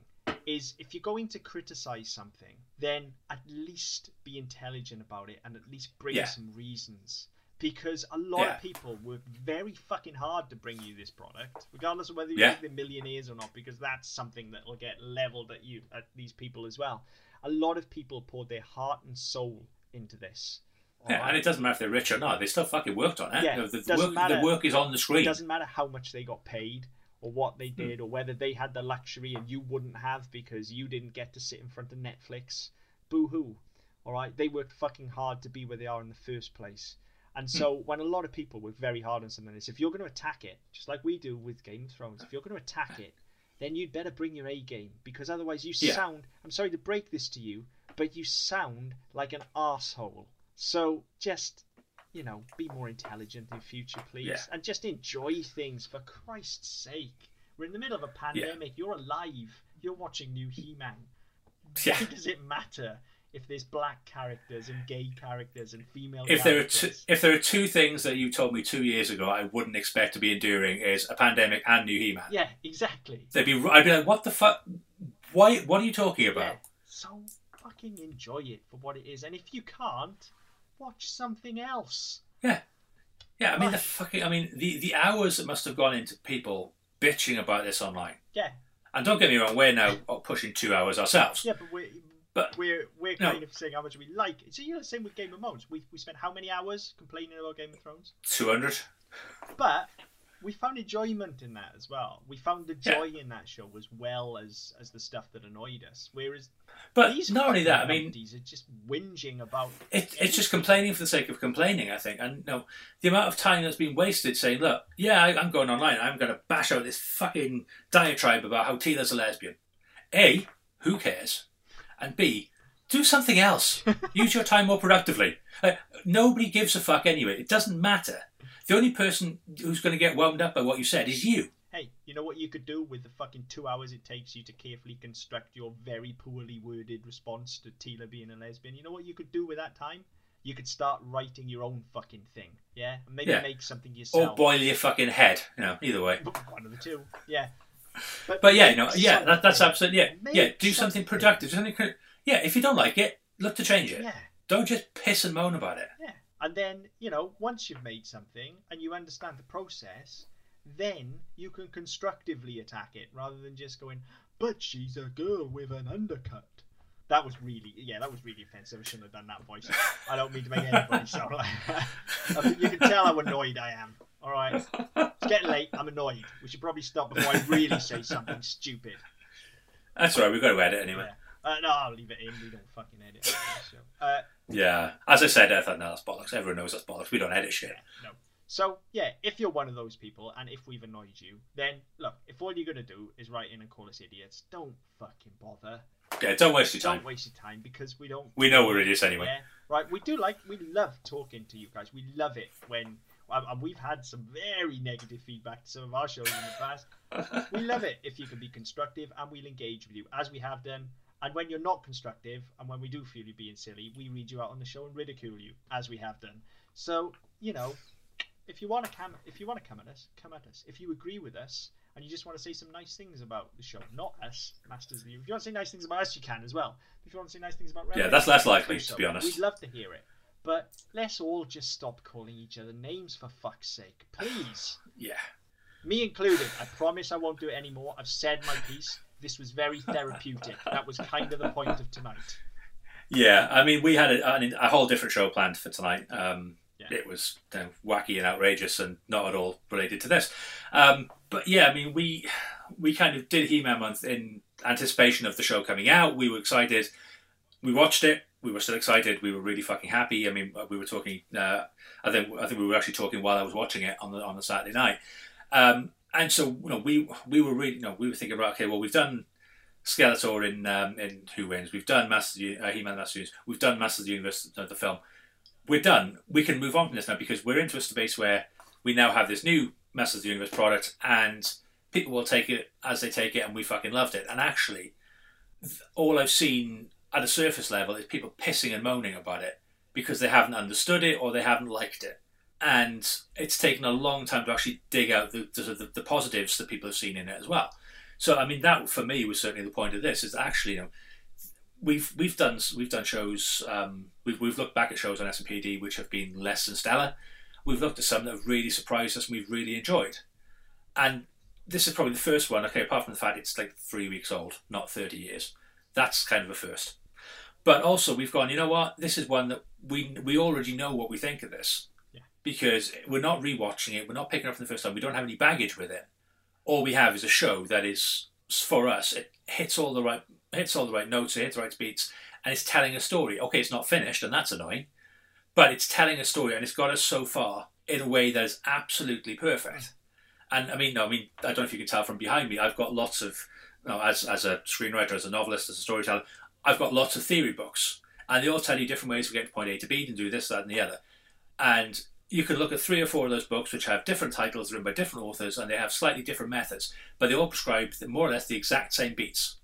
is if you're going to criticize something, then at least be intelligent about it and at least bring Yeah. some reasons. Because a lot Yeah. of people work very fucking hard to bring you this product, regardless of whether you Yeah. think they're millionaires or not, because that's something that will get leveled at you at these people as well. A lot of people poured their heart and soul into this. Yeah, alright? and it doesn't matter if they're rich or not. They still fucking worked on it. Yeah, You know, the, doesn't work, matter. the work is on the screen. It doesn't matter how much they got paid or what they Hmm. did or whether they had the luxury and you wouldn't have because you didn't get to sit in front of Netflix. Boo hoo. All right, they worked fucking hard to be where they are in the first place. And Hmm. so when a lot of people work very hard on something like this, if you're going to attack it, just like we do with Game of Thrones, if you're going to attack it, then you'd better bring your A game because otherwise you Yeah. sound. I'm sorry to break this to you, but you sound like an asshole. So just you know, be more intelligent in future, please, Yeah. and just enjoy things for Christ's sake. We're in the middle of a pandemic. You're alive. You're watching new He-Man. Yeah. Why does it matter if there's black characters and gay characters and female If there are two, characters? if there are two things that you told me two years ago I wouldn't expect to be enduring is a pandemic and new He-Man. Yeah, exactly. They'd be. I'd be like, what the fuck? Why? What are you talking about? Yeah. So fucking enjoy it for what it is, and if you can't, watch something else. Yeah, yeah. I mean, the fucking. I mean, the the hours that must have gone into people bitching about this online. Yeah, And don't get me wrong, we're now pushing two hours ourselves. yeah, but we're But- we're we're No. kind of saying how much we like. it. So you know, the same with Game of Thrones. We we spent how many hours complaining about Game of Thrones? Two hundred. but we found enjoyment in that as well. We found the joy in that show as well as as the stuff that annoyed us. Whereas But these not only that, I mean, numpties are just whinging about. it, it's just complaining for the sake of complaining. I think, and you know, the amount of time that's been wasted saying, "Look, yeah, I, I'm going online. I'm going to bash out this fucking diatribe about how Tina's a lesbian." A, who cares? And B, do something else. Use your time more productively. Like, nobody gives a fuck anyway. It doesn't matter. The only person who's going to get wound up by what you said is you. hey, you know what you could do with the fucking two hours it takes you to carefully construct your very poorly worded response to Teela being a lesbian? You know what you could do with that time? You could start writing your own fucking thing, yeah? And maybe Yeah. make something yourself. Or boil your fucking head. You know, either way. One of the two, yeah. But yeah, you know, yeah, that, that's something. absolutely yeah, Make yeah. Do something productive. Do something. Yeah, if you don't like it, look to change it. Yeah. Don't just piss and moan about it. Yeah. And then, you know, once you've made something and you understand the process, then you can constructively attack it rather than just going, but she's a girl with an undercut. That was really, yeah, that was really offensive. I shouldn't have done that voice. I don't mean to make anybody sound like think you can tell how annoyed I am. All right. It's getting late. I'm annoyed. We should probably stop before I really say something stupid. That's right. We've got to edit anyway. Yeah. Uh, no, I'll leave it in. We don't fucking edit. it, So. Uh, Yeah. As I said, I thought no, that's bollocks. Everyone knows that's bollocks. We don't edit shit. No. So yeah, if you're one of those people, and if we've annoyed you, then look, if all you're gonna do is write in and call us idiots, don't fucking bother. Yeah. Don't waste your time. Don't waste your time because we don't. We know we're idiots anyway. Yeah, right. We do like we love talking to you guys. We love it when. And and we've had some very negative feedback to some of our shows in the past. We love it if you can be constructive and we'll engage with you as we have done. And when you're not constructive and when we do feel you being silly, we read you out on the show and ridicule you as we have done. So you know, if you want to come, if you want to come at us, come at us. If you agree with us and you just want to say some nice things about the show, not us, Masters of the If you want to say nice things about us, you can as well. If you want to say nice things about Yeah, that's less likely, so. to be honest. We'd love to hear it. But let's all just stop calling each other names for fuck's sake, please. Yeah. Me included. I promise I won't do it anymore. I've said my piece. This was very therapeutic. That was kind of the point of tonight. Yeah, I mean, we had a, a whole different show planned for tonight. Um, Yeah. It was you know, wacky and outrageous, and not at all related to this. Um, but yeah, I mean, we we kind of did He-Man month in anticipation of the show coming out. We were excited. We watched it. We were still excited. We were really fucking happy. I mean, we were talking. Uh, I think I think we were actually talking while I was watching it on the on the Saturday night. Um, and so you know, we we were really you know we were thinking about okay, well we've done Skeletor in um, in Who Wins. We've done the, uh, He-Man Masters Universe. We've done Masters of the Universe, uh, the film. We're done. We can move on from this now because we're into a space where we now have this new Masters of the Universe product, and people will take it as they take it, and we fucking loved it. And actually, all I've seen at a surface level is people pissing and moaning about it because they haven't understood it or they haven't liked it. And it's taken a long time to actually dig out the, the, the, positives that people have seen in it as well. So I mean that for me was certainly the point of this is actually you know we've we've done we've done shows um, we've we've looked back at shows on S and P D which have been less than stellar. We've looked at some that have really surprised us and we've really enjoyed. And this is probably the first one. Okay, apart from the fact it's like three weeks old, not thirty years. That's kind of a first. But also we've gone. You know what? This is one that we we already know what we think of this Yeah. because we're not rewatching it. We're not picking up for the first time. We don't have any baggage with it all we have is a show that is for us it hits all the right hits all the right notes it hits the right beats and it's telling a story okay it's not finished and that's annoying but it's telling a story and it's got us so far in a way that is absolutely perfect and i mean no, i mean i don't know if you can tell from behind me i've got lots of you know, as, as a screenwriter as a novelist as a storyteller i've got lots of theory books and they all tell you different ways of getting to point a to b and do this that and the other and you can look at three or four of those books which have different titles written by different authors and they have slightly different methods, but they all prescribe more or less the exact same beats.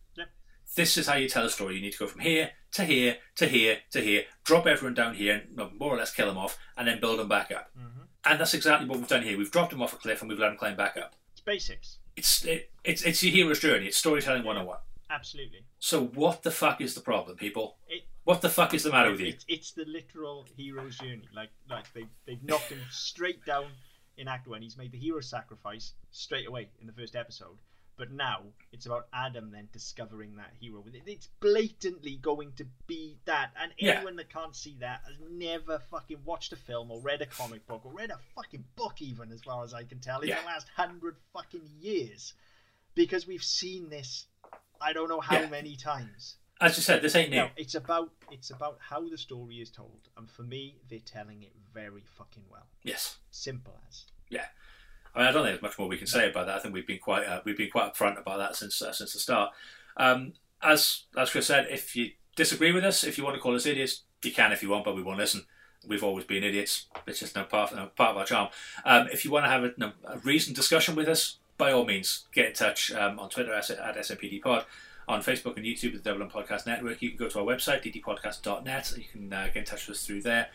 This is how you tell a story. You need to go from here to here to here to here, drop everyone down here, and more or less kill them off, and then build them back up. Mm-hmm. And that's exactly what we've done here. We've dropped them off a cliff and we've let them climb back up. It's basics. It's it, it's it's your hero's journey. It's storytelling 101. Absolutely. So what the fuck is the problem, people? It, What the fuck is the matter with you? It's, it's the literal hero's journey. Like like they they've knocked him straight down in Act One. He's made the hero sacrifice straight away in the first episode. But now it's about Adam then discovering that hero. It- It's blatantly going to be that, and Yeah. anyone that can't see that has never fucking watched a film or read a comic book or read a fucking book, even as far as I can tell, in Yeah. the last hundred fucking years, because we've seen this. I don't know how Yeah. many times. As you said, this ain't new. No, it's about it's about how the story is told, and for me, they're telling it very fucking well. Yes. Simple as. I mean, I don't think there's much more we can say about that. I think we've been quite uh, we've been quite upfront about that since uh, since the start. Um, as as Chris said, if you disagree with us, if you want to call us idiots, you can if you want, but we won't listen. We've always been idiots. It's just no part no, part of our charm. Um, if you want to have a, no, a reasoned discussion with us, by all means, get in touch um, on Twitter at, at SMPDPod, on Facebook and YouTube with the Dublin Podcast Network. You can go to our website, ddpodcast.net. You can uh, get in touch with us through there.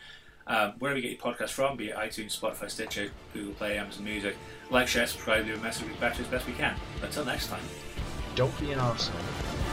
Um, wherever you get your podcast from, be it iTunes, Spotify, Stitcher, Google Play, Amazon Music, like, share, subscribe, leave a message, to as best we can. Until next time. Don't be an arsehole.